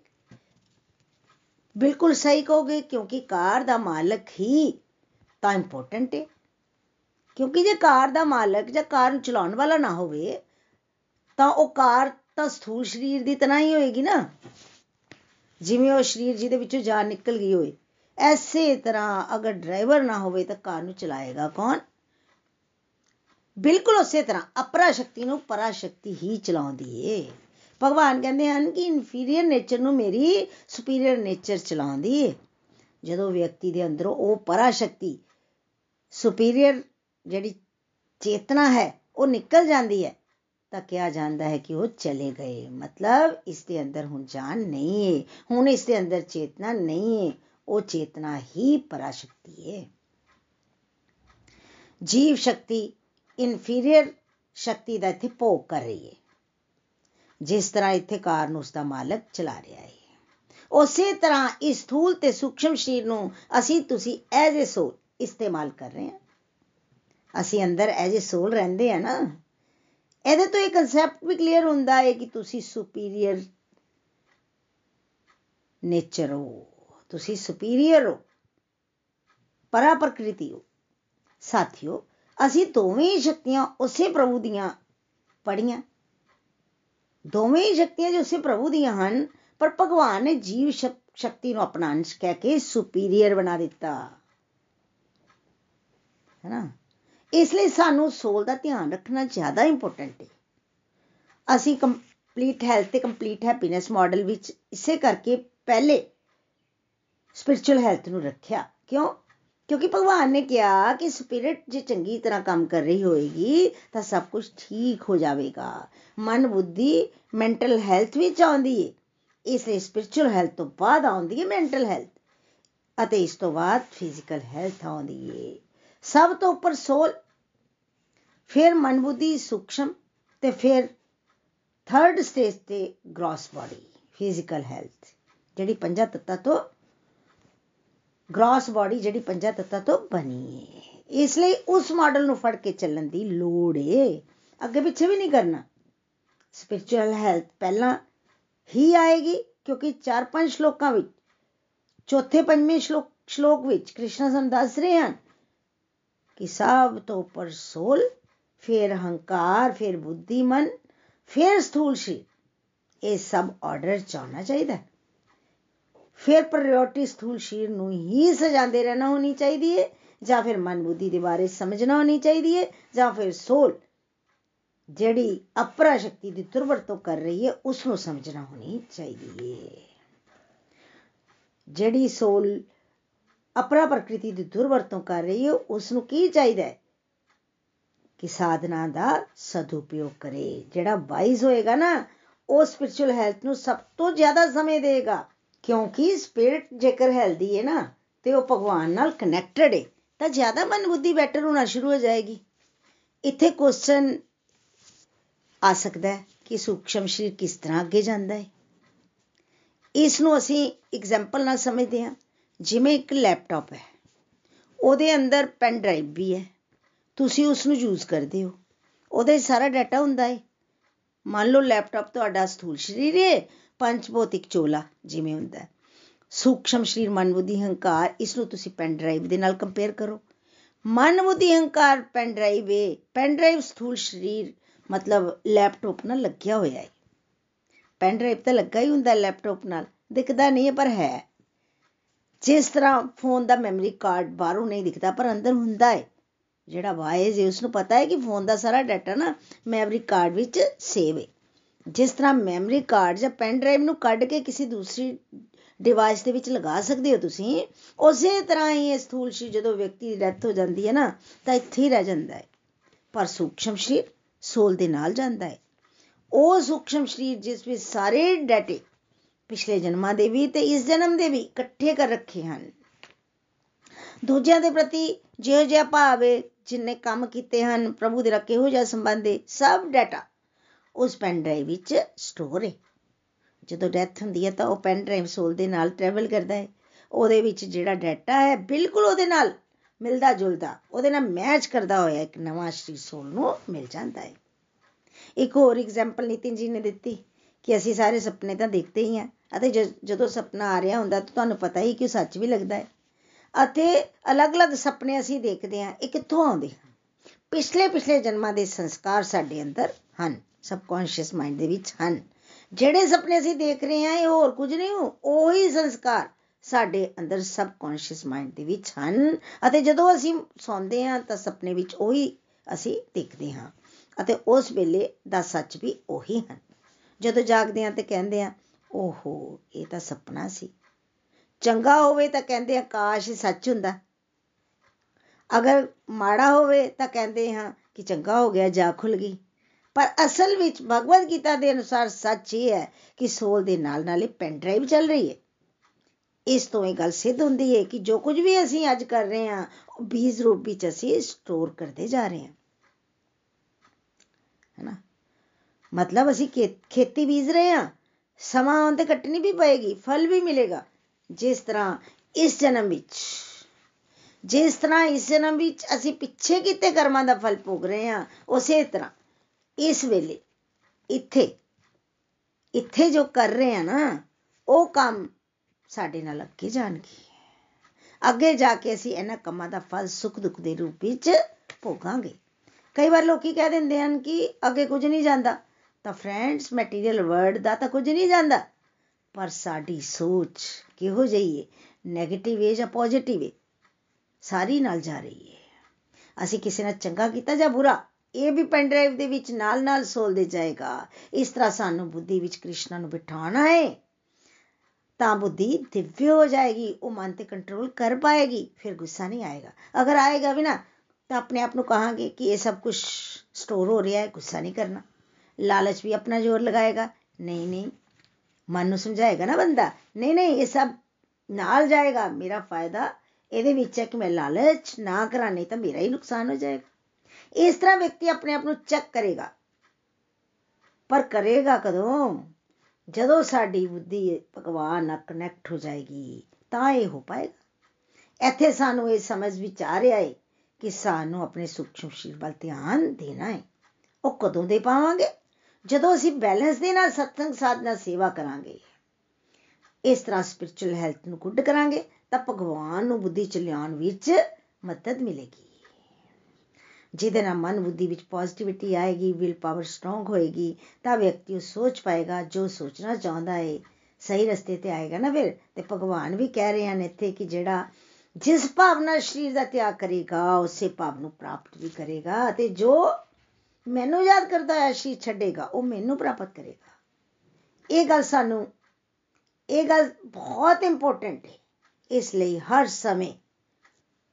ਬਿਲਕੁਲ ਸਹੀ ਕਹੋਗੇ, ਕਿਉਂਕਿ ਕਾਰ ਦਾ ਮਾਲਕ ਹੀ ਤਾਂ ਇੰਪੋਰਟੈਂਟ ਹੈ ਕਿਉਂਕਿ ਜੇ ਕਾਰ ਦਾ ਮਾਲਕ ਜਾਂ ਕਾਰ ਨੂੰ ਚਲਾਉਣ ਵਾਲਾ ਨਾ ਹੋਵੇ, ਤਾਂ ਉਹ ਕਾਰ ਤਾਂ ਸਥੂਲ ਸਰੀਰ ਦੀ ਤਰ੍ਹਾਂ ਹੀ ਹੋਏਗੀ ਨਾ। ਜਿਵੇਂ ਉਹ ਸਰੀਰ ਜਿਹਦੇ ਵਿੱਚੋਂ ਜਾਨ ਨਿਕਲ ਗਈ ਹੋਏ ਐਸੇ ਤਰ੍ਹਾਂ ਅਗਰ ਡਰਾਈਵਰ ਨਾ ਹੋਵੇ ਤਾਂ ਕਾਰ ਨੂੰ ਚਲਾਏਗਾ ਕੌਣ? ਬਿਲਕੁਲ ਉਸੇ ਤਰ੍ਹਾਂ ਅਪਰਾ ਸ਼ਕਤੀ ਨੂੰ ਪਰਾ ਸ਼ਕਤੀ ਹੀ ਚਲਾਉਂਦੀ ਏ। ਭਗਵਾਨ ਕਹਿੰਦੇ ਹਨ ਕਿ ਇਨਫੀਰੀਅਰ ਨੇਚਰ ਨੂੰ ਮੇਰੀ ਸੁਪੀਰੀਅਰ ਨੇਚਰ ਚਲਾਉਂਦੀ ਏ। ਜਦੋਂ ਵਿਅਕਤੀ ਦੇ ਅੰਦਰੋਂ ਉਹ ਪਰਾ ਸ਼ਕਤੀ ਸੁਪੀਰੀਅਰ ਜਿਹੜੀ ਚੇਤਨਾ ਹੈ, ਉਹ ਨਿਕਲ ਜਾਂਦੀ ਹੈ, ਤਾਂ ਕਿਹਾ ਜਾਂਦਾ ਹੈ ਕਿ ਉਹ ਚਲੇ ਗਏ। ਮਤਲਬ ਇਸ ਦੇ ਅੰਦਰ ਹੁਣ ਜਾਨ ਨਹੀਂ ਹੈ ਹੁਣ ਇਸ ਦੇ ਅੰਦਰ ਚੇਤਨਾ ਨਹੀਂ ਹੈ ਉਹ ਚੇਤਨਾ ਹੀ ਪਰਾ ਸ਼ਕਤੀ ਹੈ ਜੀਵ ਸ਼ਕਤੀ ਇਨਫੀਰੀਅਰ ਸ਼ਕਤੀ ਦਾ ਇੱਥੇ ਭੋਗ ਕਰ ਰਹੀ ਹੈ ਜਿਸ ਤਰ੍ਹਾਂ ਇੱਥੇ ਕਾਰ ਨੂੰ ਉਸ ਦਾ ਮਾਲਕ ਚਲਾ ਰਿਹਾ ਹੈ ਉਸੇ ਤਰ੍ਹਾਂ ਇਸ ਥੂਲ ਤੇ ਸੂਖਸ਼ਮ ਸਰੀਰ ਨੂੰ ਅਸੀਂ, ਤੁਸੀਂ ਐਜ਼ ਏ ਸੋਲ ਇਸਤੇਮਾਲ ਕਰ ਰਹੇ ਹਾਂ। ਅਸੀਂ ਅੰਦਰ ਐਜ਼ ਏ ਸੋਲ ਰਹਿੰਦੇ ਆ ਨਾ, ਇਹਦੇ ਤੋਂ ਇਹ ਕਨਸੈਪਟ ਵੀ ਕਲੀਅਰ ਹੁੰਦਾ ਹੈ ਕਿ ਤੁਸੀਂ ਸੁਪੀਰੀਅਰ ਨੇਚਰ ਹੋ। ਤੁਸੀਂ ਸੁਪੀਰੀਅਰ ਹੋ। ਪਰਾ ਪ੍ਰਕਿਰਤੀ ਹੋ। ਸਾਥੀਓ, ਅਸੀਂ ਦੋਵੇਂ ਸ਼ਕਤੀਆਂ ਉਸੇ ਪ੍ਰਭੂ ਦੀਆਂ ਪੜੀਆਂ ਦੋਵੇਂ ਸ਼ਕਤੀਆਂ ਜੋ ਉਸੇ ਪ੍ਰਭੂ ਦੀਆਂ ਹਨ, ਪਰ ਭਗਵਾਨ ਨੇ ਜੀਵ ਸ਼ਕਤੀ ਨੂੰ ਆਪਣਾ ਅੰਸ਼ ਕਹਿ ਕੇ ਸੁਪੀਰੀਅਰ ਬਣਾ ਦਿੱਤਾ। ਹੈ ਨਾ ਇਸ ਲਈ ਸਾਨੂੰ ਸੋਲ ਦਾ ਧਿਆਨ ਰੱਖਣਾ ਜ਼ਿਆਦਾ ਇੰਪੋਰਟੈਂਟ ਹੈ ਅਸੀਂ ਕੰਪਲੀਟ ਹੈਲਥ ਤੇ ਕੰਪਲੀਟ ਹੈਪੀਨੈਸ ਮਾਡਲ ਵਿੱਚ ਇਸੇ ਕਰਕੇ ਪਹਿਲੇ ਸਪਿਰਚੁਅਲ ਹੈਲਥ ਨੂੰ ਰੱਖਿਆ। ਕਿਉਂ? ਕਿਉਂਕਿ ਭਗਵਾਨ ਨੇ ਕਿਹਾ ਕਿ ਸਪਿਰਿਟ ਜੇ ਚੰਗੀ ਤਰ੍ਹਾਂ ਕੰਮ ਕਰ ਰਹੀ ਹੋਏਗੀ, ਤਾਂ ਸਭ ਕੁਝ ਠੀਕ ਹੋ ਜਾਵੇਗਾ। ਮਨ, ਬੁੱਧੀ ਮੈਂਟਲ ਹੈਲਥ ਵਿੱਚ ਆਉਂਦੀ ਹੈ ਇਸ ਲਈ ਸਪਿਰਚੁਅਲ ਹੈਲਥ ਤੋਂ ਬਾਅਦ ਆਉਂਦੀ ਹੈ ਮੈਂਟਲ ਹੈਲਥ ਅਤੇ ਇਸ ਤੋਂ ਬਾਅਦ ਫਿਜ਼ੀਕਲ ਹੈਲਥ ਆਉਂਦੀ ਹੈ ਸਭ ਤੋਂ ਉੱਪਰ ਸੋਲ, ਫਿਰ ਮਨ, ਬੁੱਧੀ ਸੂਖਸ਼ਮ ਤੇ ਫਿਰ ਥਰਡ ਸਟੇਜ ਤੇ ਗ੍ਰੋਸ ਬਾਡੀ ਫਿਜ਼ੀਕਲ ਹੈਲਥ ਜਿਹੜੀ ਪੰਜਾਂ ਤੱਤਾਂ ਤੋਂ ਗ੍ਰੋਸ ਬਾਡੀ ਜਿਹੜੀ ਪੰਜਾਂ ਤੱਤਾਂ ਤੋਂ ਬਣੀ ਹੈ ਇਸ ਲਈ ਉਸ ਮਾਡਲ ਨੂੰ ਫੜ ਕੇ ਚੱਲਣ ਦੀ ਲੋੜ ਏ। ਅੱਗੇ ਪਿੱਛੇ ਵੀ ਨਹੀਂ ਕਰਨਾ। ਸਪਿਰਚੁਅਲ ਹੈਲਥ ਪਹਿਲਾਂ ਹੀ ਆਏਗੀ, ਕਿਉਂਕਿ ਚਾਰ ਪੰਜ ਸ਼ਲੋਕਾਂ ਵਿੱਚ, ਚੌਥੇ ਪੰਜਵੇਂ ਸ਼ਲੋਕ ਸ਼ਲੋਕ ਵਿੱਚ ਕ੍ਰਿਸ਼ਨ ਸਾਨੂੰ ਦੱਸ ਰਹੇ ਹਨ ਕਿ ਸਭ ਤੋਂ ਉੱਪਰ ਸੋਲ, ਫਿਰ ਹੰਕਾਰ, ਫਿਰ ਬੁੱਧੀਮਨ, ਫਿਰ ਸਥੂਲ ਸ਼ਰੀਰ ਇਹ ਸਭ ਆਰਡਰ ਚ ਆਉਣਾ ਚਾਹੀਦਾ। ਫਿਰ ਪ੍ਰਾਇੋਰਟੀ ਸਥੂਲ ਸ਼ਰੀਰ ਨੂੰ ਹੀ ਸਜਾਉਂਦੇ ਰਹਿਣਾ ਹੋਣੀ ਚਾਹੀਦੀ ਹੈ ਜਾਂ ਫਿਰ ਮਨ ਬੁੱਧੀ ਦੇ ਬਾਰੇ ਸਮਝਣਾ ਹੋਣੀ ਚਾਹੀਦੀ ਹੈ ਜਾਂ ਫਿਰ ਸੋਲ ਜਿਹੜੀ ਅਪਰਾ ਸ਼ਕਤੀ ਦੀ ਦੁਰਵਰਤੋਂ ਕਰ ਰਹੀ ਹੈ ਉਸ ਨੂੰ ਸਮਝਣਾ ਹੋਣੀ ਚਾਹੀਦੀ ਹੈ ਜਿਹੜੀ ਸੋਲ ਅਪਰਾ ਪ੍ਰਕਿਰਤੀ ਦੀ ਦੁਰਵਰਤੋਂ ਕਰ ਰਹੀ ਹੈ ਉਸ ਨੂੰ ਕੀ ਚਾਹੀਦਾ ਹੈ ਕਿ ਸਾਧਨਾ ਦਾ ਸਦਉਪਯੋਗ ਕਰੇ। ਜਿਹੜਾ ਵਾਈਜ਼ ਹੋਏਗਾ ਨਾ, ਉਹ ਸਪਿਰਚੁਅਲ ਹੈਲਥ ਨੂੰ ਸਭ ਤੋਂ ਜ਼ਿਆਦਾ ਸਮੇਂ ਦੇਗਾ। ਕਿਉਂਕਿ ਸਪਿਰਿਟ ਜੇਕਰ ਹੈਲਦੀ ਹੈ ਨਾ, ਤੇ ਉਹ ਭਗਵਾਨ ਨਾਲ ਕਨੈਕਟਡ ਹੈ ਤਾਂ ਜ਼ਿਆਦਾ ਮਨ ਬੁੱਧੀ ਬੈਟਰ ਹੋਣਾ ਸ਼ੁਰੂ ਹੋ ਜਾਏਗੀ। ਇੱਥੇ ਕੁਐਸਚਨ ਆ ਸਕਦਾ ਹੈ ਕਿ ਸੂਖਸ਼ਮ ਸਰੀਰ ਕਿਸ ਤਰ੍ਹਾਂ ਅੱਗੇ ਜਾਂਦਾ ਹੈ। ਇਸ ਨੂੰ ਅਸੀਂ ਐਗਜ਼ਾਮਪਲ ਨਾਲ ਸਮਝਦੇ ਹਾਂ। ਜਿਵੇਂ ਇੱਕ ਲੈਪਟਾਪ ਹੈ, ਉਹਦੇ ਅੰਦਰ ਪੈਨ ਡਰਾਈਵ ਵੀ ਹੈ। ਤੁਸੀਂ ਉਸ ਨੂੰ ਯੂਜ਼ ਕਰਦੇ ਹੋ। ਉਹਦੇ ਸਾਰਾ ਡਾਟਾ ਹੁੰਦਾ ਹੈ। ਮੰਨ ਲਓ ਲੈਪਟਾਪ ਤੁਹਾਡਾ ਸਥੂਲ ਸਰੀਰ ਹੈ ਪੰਜ ਭੌਤਿਕ ਚੋਲਾ ਜਿਵੇਂ ਹੁੰਦਾ ਹੈ। ਸੂਖਸ਼ਮ ਸਰੀਰ ਮਨ ਬੁੱਧੀ ਹੰਕਾਰ, ਇਸ ਨੂੰ ਤੁਸੀਂ ਪੈਨ ਡਰਾਈਵ ਦੇ ਨਾਲ ਕੰਪੇਅਰ ਕਰੋ। ਮਨ ਬੁੱਧੀ ਹੰਕਾਰ, ਪੈਨ ਡਰਾਈਵ ਹੈ ਪੈਨ ਡਰਾਈਵ ਸਥੂਲ ਸਰੀਰ, ਮਤਲਬ ਲੈਪਟਾਪ ਨਾਲ ਲੱਗਿਆ ਹੋਇਆ ਹੈ ਪੈਨ ਡਰਾਈਵ ਤਾਂ ਲੱਗਾ ਹੀ ਹੁੰਦਾ ਲੈਪਟਾਪ ਨਾਲ, ਦਿਖਦਾ ਨਹੀਂ ਹੈ, ਪਰ ਹੈ। ਜਿਸ ਤਰ੍ਹਾਂ ਫੋਨ ਦਾ ਮੈਮਰੀ ਕਾਰਡ ਬਾਹਰੋਂ ਨਹੀਂ ਦਿਖਦਾ, ਪਰ ਅੰਦਰ ਹੁੰਦਾ ਹੈ ਜਿਹੜਾ ਵਾਇਸ ਹੈ ਉਸ ਨੂੰ ਪਤਾ ਹੈ ਕਿ ਫੋਨ ਦਾ ਸਾਰਾ ਡਾਟਾ ਨਾ ਮੈਮਰੀ ਕਾਰਡ ਵਿੱਚ ਸੇਵ ਹੈ ਜਿਸ ਤਰ੍ਹਾਂ ਮੈਮਰੀ ਕਾਰਡ ਜਾਂ ਪੈਨ ਡਰਾਈਵ ਨੂੰ ਕੱਢ ਕੇ ਕਿਸੇ ਦੂਸਰੀ ਡਿਵਾਈਸ ਦੇ ਵਿੱਚ ਲਗਾ ਸਕਦੇ ਹੋ ਤੁਸੀਂ, ਉਸੇ ਤਰ੍ਹਾਂ ਹੀ ਇਹ ਸਥੂਲ ਸ਼ਰੀਰ ਜਦੋਂ ਵਿਅਕਤੀ ਦੀ ਡੈਥ ਹੋ ਜਾਂਦੀ ਹੈ ਨਾ, ਤਾਂ ਇੱਥੇ ਹੀ ਰਹਿ ਜਾਂਦਾ ਹੈ। ਪਰ ਸੂਖਸ਼ਮ ਸਰੀਰ ਸੋਲ ਦੇ ਨਾਲ ਜਾਂਦਾ ਹੈ। ਉਹ ਸੂਖਸ਼ਮ ਸਰੀਰ ਜਿਸ ਵਿੱਚ ਸਾਰੇ ਡਾਟੇ ਪਿਛਲੇ ਜਨਮਾਂ ਦੇ ਵੀ ਤੇ ਇਸ ਜਨਮ ਦੇ ਵੀ ਇਕੱਠੇ ਕਰ ਰੱਖੇ ਹਨ। ਦੂਜਿਆਂ ਦੇ ਪ੍ਰਤੀ ਜਿਹੋ ਜਿਹਾ ਭਾਵ ਹੈ ਜਿਨਨੇ ਕੰਮ ਕੀਤੇ ਹਨ, ਪ੍ਰਭੂ ਦੇ ਰੱਖੇ ਹੋ ਜਿਹਾ ਸੰਬੰਧ ਹੈ, ਸਭ ਡਾਟਾ ਉਸ ਪੈਨ ਡਰਾਈਵ ਵਿੱਚ ਸਟੋਰ ਹੈ ਜਦੋਂ ਡੈਥ ਹੁੰਦੀ ਹੈ ਤਾਂ ਉਹ ਪੈਨ ਡਰਾਈਵ ਸੋਲ ਦੇ ਨਾਲ ਟਰੈਵਲ ਕਰਦਾ ਹੈ। ਉਹਦੇ ਵਿੱਚ ਜਿਹੜਾ ਡਾਟਾ ਹੈ, ਬਿਲਕੁਲ ਉਹਦੇ ਨਾਲ ਮਿਲਦਾ ਜੁਲਦਾ, ਉਹਦੇ ਨਾਲ ਮੈਚ ਕਰਦਾ ਹੋਇਆ ਇੱਕ ਨਵਾਂ ਸ਼੍ਰੀ ਸੋਲ ਨੂੰ ਮਿਲ ਜਾਂਦਾ ਹੈ। ਇੱਕ ਹੋਰ ਐਗਜ਼ਾਮਪਲ ਨਿਤਿਨ ਜੀ ਨੇ ਦਿੱਤੀ ਕਿ ਅਸੀਂ ਸਾਰੇ ਸੁਪਨੇ ਤਾਂ ਦੇਖਦੇ ਹੀ ਆ ਅਤੇ ਜਦੋਂ ਸੁਪਨਾ ਆ ਰਿਹਾ ਹੁੰਦਾ ਤਾਂ ਤੁਹਾਨੂੰ ਪਤਾ ਹੀ ਕਿ ਉਹ ਸੱਚ ਵੀ ਲੱਗਦਾ ਹੈ। ਅਤੇ ਅਲੱਗ-ਅਲੱਗ ਸੁਪਨੇ ਅਸੀਂ ਦੇਖਦੇ ਹਾਂ, ਇਹ ਕਿੱਥੋਂ ਆਉਂਦੇ ਹਨ? ਪਿਛਲੇ ਪਿਛਲੇ ਜਨਮਾਂ ਦੇ ਸੰਸਕਾਰ ਸਾਡੇ ਅੰਦਰ ਹਨ। ਸਬਕੌਂਸ਼ੀਅਸ ਮਾਈਂਡ ਦੇ ਵਿੱਚ ਹਨ। ਜਿਹੜੇ ਸੁਪਨੇ ਅਸੀਂ ਦੇਖ ਰਹੇ ਹਾਂ, ਇਹ ਹੋਰ ਕੁਝ ਨਹੀਂ, ਉਹੀ ਸੰਸਕਾਰ ਸਾਡੇ ਅੰਦਰ ਸਬਕੌਂਸ਼ੀਅਸ ਮਾਈਂਡ ਦੇ ਵਿੱਚ ਹਨ। ਅਤੇ ਜਦੋਂ ਅਸੀਂ ਸੌਂਦੇ ਹਾਂ, ਤਾਂ ਸੁਪਨੇ ਵਿੱਚ ਉਹੀ ਅਸੀਂ ਦੇਖਦੇ ਹਾਂ। ਅਤੇ ਉਸ ਵੇਲੇ ਦਾ ਸੱਚ ਵੀ ਉਹੀ ਹਨ। ਜਦੋਂ ਜਾਗਦੇ ਹਾਂ ਤੇ ਕਹਿੰਦੇ ਆ ਓਹੋ, ਇਹ ਤਾਂ ਸੁਪਨਾ ਸੀ। ਚੰਗਾ ਹੋਵੇ ਤਾਂ ਕਹਿੰਦੇ ਆ ਕਾਸ਼ ਸੱਚ ਹੁੰਦਾ। ਅਗਰ ਮਾੜਾ ਹੋਵੇ ਤਾਂ ਕਹਿੰਦੇ ਹਾਂ ਕਿ ਚੰਗਾ ਹੋ ਗਿਆ, ਜਾ ਖੁੱਲ ਗਈ। ਪਰ ਅਸਲ ਵਿੱਚ ਭਗਵਦ ਗੀਤਾ ਦੇ ਅਨੁਸਾਰ ਸੱਚ ਇਹ ਹੈ ਕਿ ਸੋਲ ਦੇ ਨਾਲ ਨਾਲੇ ਪੈਨ ਡਰਾਈਵ ਚੱਲ ਰਹੀ ਹੈ ਇਸ ਤੋਂ ਇਹ ਗੱਲ ਸਿੱਧ ਹੁੰਦੀ ਹੈ ਕਿ ਜੋ ਕੁਝ ਵੀ ਅਸੀਂ ਅੱਜ ਕਰ ਰਹੇ ਹਾਂ ਉਹ ਬੀਜ ਰੂਪ ਵਿੱਚ ਅਸੀਂ ਸਟੋਰ ਕਰਦੇ ਜਾ ਰਹੇ ਹਾਂ ਹੈਨਾ ਮਤਲਬ ਅਸੀਂ ਖੇਤੀ ਬੀਜ ਰਹੇ ਹਾਂ ਸਮਾਂ ਆਉਣ ਤੇ ਕੱਟਣੀ ਵੀ ਪਏਗੀ ਫਲ ਵੀ ਮਿਲੇਗਾ ਜਿਸ ਤਰ੍ਹਾਂ ਇਸ ਜਨਮ ਵਿੱਚ ਜਿਸ ਤਰ੍ਹਾਂ ਇਸ ਜਨਮ ਵਿੱਚ ਅਸੀਂ ਪਿੱਛੇ ਕੀਤੇ ਕਰਮਾਂ ਦਾ ਫਲ ਭੋਗ ਰਹੇ ਹਾਂ ਉਸੇ ਤਰ੍ਹਾਂ ਇਸ ਵੇਲੇ, ਇੱਥੇ। ਇੱਥੇ ਜੋ ਕਰ ਰਹੇ ਆ ਨਾ, ਉਹ ਕੰਮ ਸਾਡੇ ਨਾਲ ਅੱਗੇ ਜਾਣਗੇ। ਅੱਗੇ ਜਾ ਕੇ ਅਸੀਂ ਇਹਨਾਂ ਕੰਮਾਂ ਦਾ ਫਲ, ਸੁੱਖ, ਦੁੱਖ ਦੇ ਰੂਪ ਵਿੱਚ ਭੋਗਾਂਗੇ। ਕਈ ਵਾਰ ਲੋਕੀ ਕਹਿ ਦਿੰਦੇ ਹਨ ਕਿ ਅੱਗੇ ਕੁਝ ਨਹੀਂ ਜਾਂਦਾ। ਤਾਂ ਫਰੈਂਡਸ ਮਟੀਰੀਅਲ ਵਰਡ ਦਾ ਤਾਂ ਕੁਝ ਨਹੀਂ ਜਾਂਦਾ। ਪਰ ਸਾਡੀ ਸੋਚ ਕਿਹੋ ਜਿਹੀ ਹੈ 네ਗੇਟਿਵ ਹੈ ਜਾਂ ਪੋਜ਼ਿਟਿਵ ਹੈ ਸਾਰੀ ਨਾਲ ਜਾ ਰਹੀ ਹੈ ਅਸੀਂ ਕਿਸੇ ਨਾਲ ਚੰਗਾ ਕੀਤਾ ਜਾਂ ਬੁਰਾ? ਇਹ ਵੀ ਪੈਨ ਡਰਾਈਵ ਦੇ ਵਿੱਚ ਨਾਲ ਨਾਲ ਸੋਲਦੇ ਜਾਏਗਾ। ਇਸ ਤਰ੍ਹਾਂ ਸਾਨੂੰ ਬੁੱਧੀ ਵਿੱਚ ਕ੍ਰਿਸ਼ਨਾ ਨੂੰ ਬਿਠਾਉਣਾ ਹੈ। ਤਾਂ ਬੁੱਧੀ ਦਿਵਯ ਹੋ ਜਾਏਗੀ, ਉਹ ਮਨ ਤੇ ਕੰਟਰੋਲ ਕਰ ਪਾਏਗੀ, ਫਿਰ ਗੁੱਸਾ ਨਹੀਂ ਆਏਗਾ। ਅਗਰ ਆਏਗਾ ਵੀ ਨਾ, ਤਾਂ ਆਪਣੇ ਆਪ ਨੂੰ ਕਹਾਂਗੇ ਕਿ ਇਹ ਸਭ ਕੁਝ ਸਟੋਰ ਹੋ ਰਿਹਾ ਹੈ, ਗੁੱਸਾ ਨਹੀਂ ਕਰਨਾ। ਲਾਲਚ ਵੀ ਆਪਣਾ ਜ਼ੋਰ ਲਗਾਏਗਾ। ਨਹੀਂ ਨਹੀਂ, ਮਨ ਨੂੰ ਸਮਝਾਏਗਾ ਨਾ ਬੰਦਾ, ਨਹੀਂ ਨਹੀਂ, ਇਹ ਸਭ ਨਾਲ ਜਾਏਗਾ, ਮੇਰਾ ਫਾਇਦਾ ਇਹਦੇ ਵਿੱਚ ਹੈ ਕਿ ਮੈਂ ਲਾਲਚ ਨਾ ਕਰਾਂ, ਨਹੀਂ ਤਾਂ ਮੇਰਾ ਹੀ ਨੁਕਸਾਨ ਹੋ ਜਾਏਗਾ। ਇਸ ਤਰ੍ਹਾਂ ਵਿਅਕਤੀ ਆਪਣੇ ਆਪ ਨੂੰ ਚੈੱਕ ਕਰੇਗਾ। ਪਰ ਕਰੇਗਾ ਕਦੋਂ? ਜਦੋਂ ਸਾਡੀ ਬੁੱਧੀ ਭਗਵਾਨ ਨਾਲ ਕਨੈਕਟ ਹੋ ਜਾਏਗੀ, ਤਾਂ ਇਹ ਹੋ ਪਾਏਗਾ। ਇੱਥੇ ਸਾਨੂੰ ਇਹ ਸਮਝ ਵਿੱਚ ਆ ਰਿਹਾ ਹੈ ਕਿ ਸਾਨੂੰ ਆਪਣੇ ਸੂਖਮ ਸ਼ੀਲ ਵੱਲ ਧਿਆਨ ਦੇਣਾ ਹੈ ਉਹ ਕਦੋਂ ਦੇ ਪਾਵਾਂਗੇ? ਜਦੋਂ ਅਸੀਂ ਬੈਲੈਂਸ ਦੇ ਨਾਲ ਸਤਸੰਗ ਸਾਧਨਾ ਸੇਵਾ ਕਰਾਂਗੇ। ਇਸ ਤਰ੍ਹਾਂ ਸਪਿਰਚੁਅਲ ਹੈਲਥ ਨੂੰ ਗੁੱਡ ਕਰਾਂਗੇ, ਤਾਂ ਭਗਵਾਨ ਨੂੰ ਬੁੱਧੀ ਚ ਲਿਆਉਣ ਵਿੱਚ ਮਦਦ ਮਿਲੇਗੀ। ਜਿਹਦੇ ਨਾਲ ਮਨ ਬੁੱਧੀ ਵਿੱਚ ਪੋਜ਼ਿਟਿਵਿਟੀ ਆਏਗੀ ਵਿਲ ਪਾਵਰ ਸਟਰੋਂਗ ਹੋਏਗੀ, ਤਾਂ ਵਿਅਕਤੀ ਉਹ ਸੋਚ ਪਾਏਗਾ ਜੋ ਸੋਚਣਾ ਚਾਹੁੰਦਾ ਹੈ ਸਹੀ ਰਸਤੇ ਤੇ ਆਏਗਾ ਨਾ ਫਿਰ? ਤੇ ਭਗਵਾਨ ਵੀ ਕਹਿ ਰਹੇ ਹਨ ਇੱਥੇ ਕਿ ਜਿਹੜਾ ਜਿਸ ਭਾਵ ਨਾਲ ਸਰੀਰ ਦਾ ਤਿਆਗ ਕਰੇਗਾ, ਉਸੇ ਭਾਵ ਨੂੰ ਪ੍ਰਾਪਤ ਵੀ ਕਰੇਗਾ ਤੇ ਜੋ ਮੈਨੂੰ ਯਾਦ ਕਰਦਾ ਹੈ ਸਰੀਰ ਛੱਡੇਗਾ, ਉਹ ਮੈਨੂੰ ਪ੍ਰਾਪਤ ਕਰੇਗਾ। ਇਹ ਗੱਲ ਸਾਨੂੰ, ਇਹ ਗੱਲ ਬਹੁਤ ਇੰਪੋਰਟੈਂਟ ਹੈ ਇਸ ਲਈ ਹਰ ਸਮੇਂ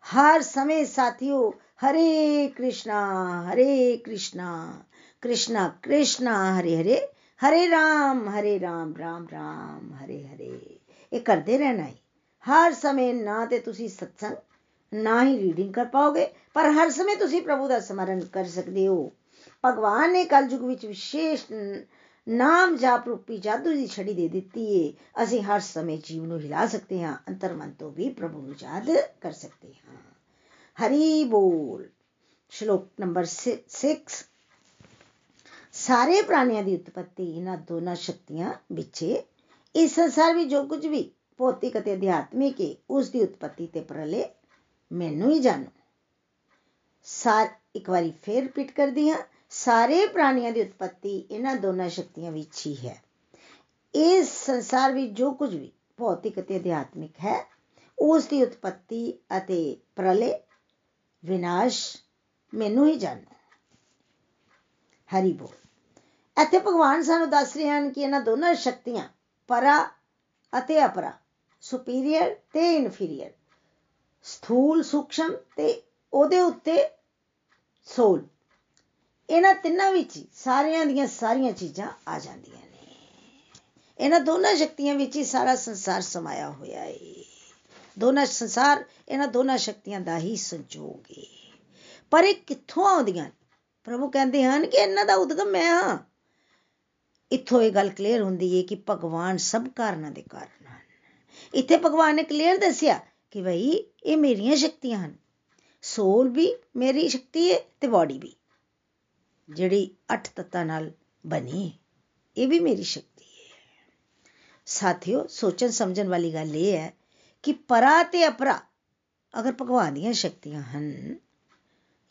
ਹਰ ਸਮੇਂ ਸਾਥੀਓ ਹਰੇ ਕ੍ਰਿਸ਼ਨਾ ਹਰੇ ਕ੍ਰਿਸ਼ਨਾ ਕ੍ਰਿਸ਼ਨਾ ਕ੍ਰਿਸ਼ਨਾ ਹਰੇ ਹਰੇ ਹਰੇ ਰਾਮ ਹਰੇ ਰਾਮ ਰਾਮ ਰਾਮ ਹਰੇ ਹਰੇ ਇਹ ਕਰਦੇ ਰਹਿਣਾ ਹੈ ਹਰ ਸਮੇਂ ਨਾ ਤੇ ਤੁਸੀਂ ਸਤਸੰਗ ਨਾ ਹੀ ਰੀਡਿੰਗ ਕਰ ਪਾਓਗੇ ਪਰ ਹਰ ਸਮੇਂ ਤੁਸੀਂ ਪ੍ਰਭੂ ਦਾ ਸਮਰਨ ਕਰ ਸਕਦੇ ਹੋ ਭਗਵਾਨ ਨੇ ਕਲਯੁਗ ਵਿੱਚ ਵਿਸ਼ੇਸ਼ ਨਾਮ ਜਾਪ ਰੂਪੀ ਜਾਦੂ ਦੀ ਛੜੀ ਦੇ ਦਿੱਤੀ ਏ ਅਸੀਂ ਹਰ ਸਮੇਂ ਜੀਵ ਨੂੰ ਹਿਲਾ ਸਕਦੇ ਹਾਂ ਅੰਤਰਮਨ ਤੋਂ ਵੀ ਪ੍ਰਭੂ ਨੂੰ ਯਾਦ ਕਰ ਸਕਦੇ ਹਾਂ ਹਰੀ ਬੋਲ ਸ਼ਲੋਕ ਨੰਬਰ 6 ਸਾਰੇ ਪ੍ਰਾਣੀਆਂ ਦੀ ਉਤਪਤੀ ਇਹਨਾਂ ਦੋਨਾਂ ਸ਼ਕਤੀਆਂ ਵਿੱਚ ਇਸ ਸੰਸਾਰ ਵਿੱਚ ਜੋ ਕੁਝ ਵੀ ਭੌਤਿਕ ਅਤੇ ਅਧਿਆਤਮਿਕ ਹੈ ਉਸ ਦੀ ਉਤਪਤੀ ਤੇ ਪ੍ਰਲੇ ਮੈਨੂੰ ਹੀ ਜਾਣੋ ਸਾਰ ਇੱਕ ਵਾਰੀ ਫੇਰ ਰਿਪੀਟ ਕਰਦੀ ਹਾਂ ਸਾਰੇ ਪ੍ਰਾਣੀਆਂ ਦੀ ਉਤਪਤੀ ਇਹਨਾਂ ਦੋਨਾਂ ਸ਼ਕਤੀਆਂ ਵਿੱਚ ਹੀ ਹੈ ਇਸ ਸੰਸਾਰ ਵਿੱਚ ਜੋ ਕੁਝ ਵੀ ਭੌਤਿਕ ਅਤੇ ਅਧਿਆਤਮਿਕ ਹੈ ਉਸ ਦੀ ਉਤਪਤੀ ਅਤੇ ਪ੍ਰਲੇ ਵਿਨਾਸ਼ ਮੈਨੂੰ ਹੀ ਜਾਣੋ ਹਰੀ ਬੋਲ। ਇੱਥੇ ਭਗਵਾਨ ਸਾਨੂੰ ਦੱਸ ਰਹੇ ਹਨ ਕਿ ਇਹਨਾਂ ਦੋਨਾਂ ਸ਼ਕਤੀਆਂ ਪਰਾ ਅਤੇ ਅਪਰਾ ਸੁਪੀਰੀਅਰ ਤੇ ਇਨਫੀਰੀਅਰ ਸਥੂਲ ਸੂਖਸ਼ਮ ਤੇ ਉਹਦੇ ਉੱਤੇ ਸੋਲ। ਇਹਨਾਂ ਤਿੰਨਾਂ ਵਿੱਚ ਸਾਰਿਆਂ ਦੀਆਂ ਸਾਰੀਆਂ ਚੀਜ਼ਾਂ ਆ ਜਾਂਦੀਆਂ ਨੇ। ਇਹਨਾਂ ਦੋਨਾਂ ਸ਼ਕਤੀਆਂ ਵਿੱਚ ਹੀ ਸਾਰਾ ਸੰਸਾਰ ਸਮਾਇਆ ਹੋਇਆ ਹੈ ਦੋਨਾਂ ਸੰਸਾਰ, ਇਹਨਾਂ ਦੋਨਾਂ ਸ਼ਕਤੀਆਂ ਦਾ ਹੀ ਸੰਜੋਗ ਹੈ ਪਰ ਇਹ ਕਿੱਥੋਂ ਆਉਂਦੀਆਂ? ਪ੍ਰਭੂ ਕਹਿੰਦੇ ਹਨ ਕਿ ਇਹਨਾਂ ਦਾ ਉਦਗਮ ਮੈਂ ਹਾਂ। ਇੱਥੋਂ ਇਹ ਗੱਲ ਕਲੀਅਰ ਹੁੰਦੀ ਹੈ ਕਿ ਭਗਵਾਨ ਸਭ ਕਾਰਨਾਂ ਦੇ ਕਾਰਨ ਹਨ। ਇੱਥੇ ਭਗਵਾਨ ਨੇ ਕਲੀਅਰ ਦੱਸਿਆ ਕਿ ਭਈ ਇਹ ਮੇਰੀਆਂ ਸ਼ਕਤੀਆਂ ਹਨ। ਸੋਲ ਵੀ ਮੇਰੀ ਸ਼ਕਤੀ ਹੈ ਤੇ ਬਾਡੀ ਵੀ। ਜਿਹੜੀ ਅੱਠ ਤੱਤਾਂ ਨਾਲ ਬਣੀ ਇਹ ਵੀ ਮੇਰੀ ਸ਼ਕਤੀ ਹੈ ਸਾਥੀਓ ਸੋਚਣ ਸਮਝਣ ਵਾਲੀ ਗੱਲ ਇਹ ਹੈ ਕਿ ਪਰਾ ਤੇ ਅਪਰਾ, ਅਗਰ ਭਗਵਾਨ ਦੀਆਂ ਸ਼ਕਤੀਆਂ ਹਨ,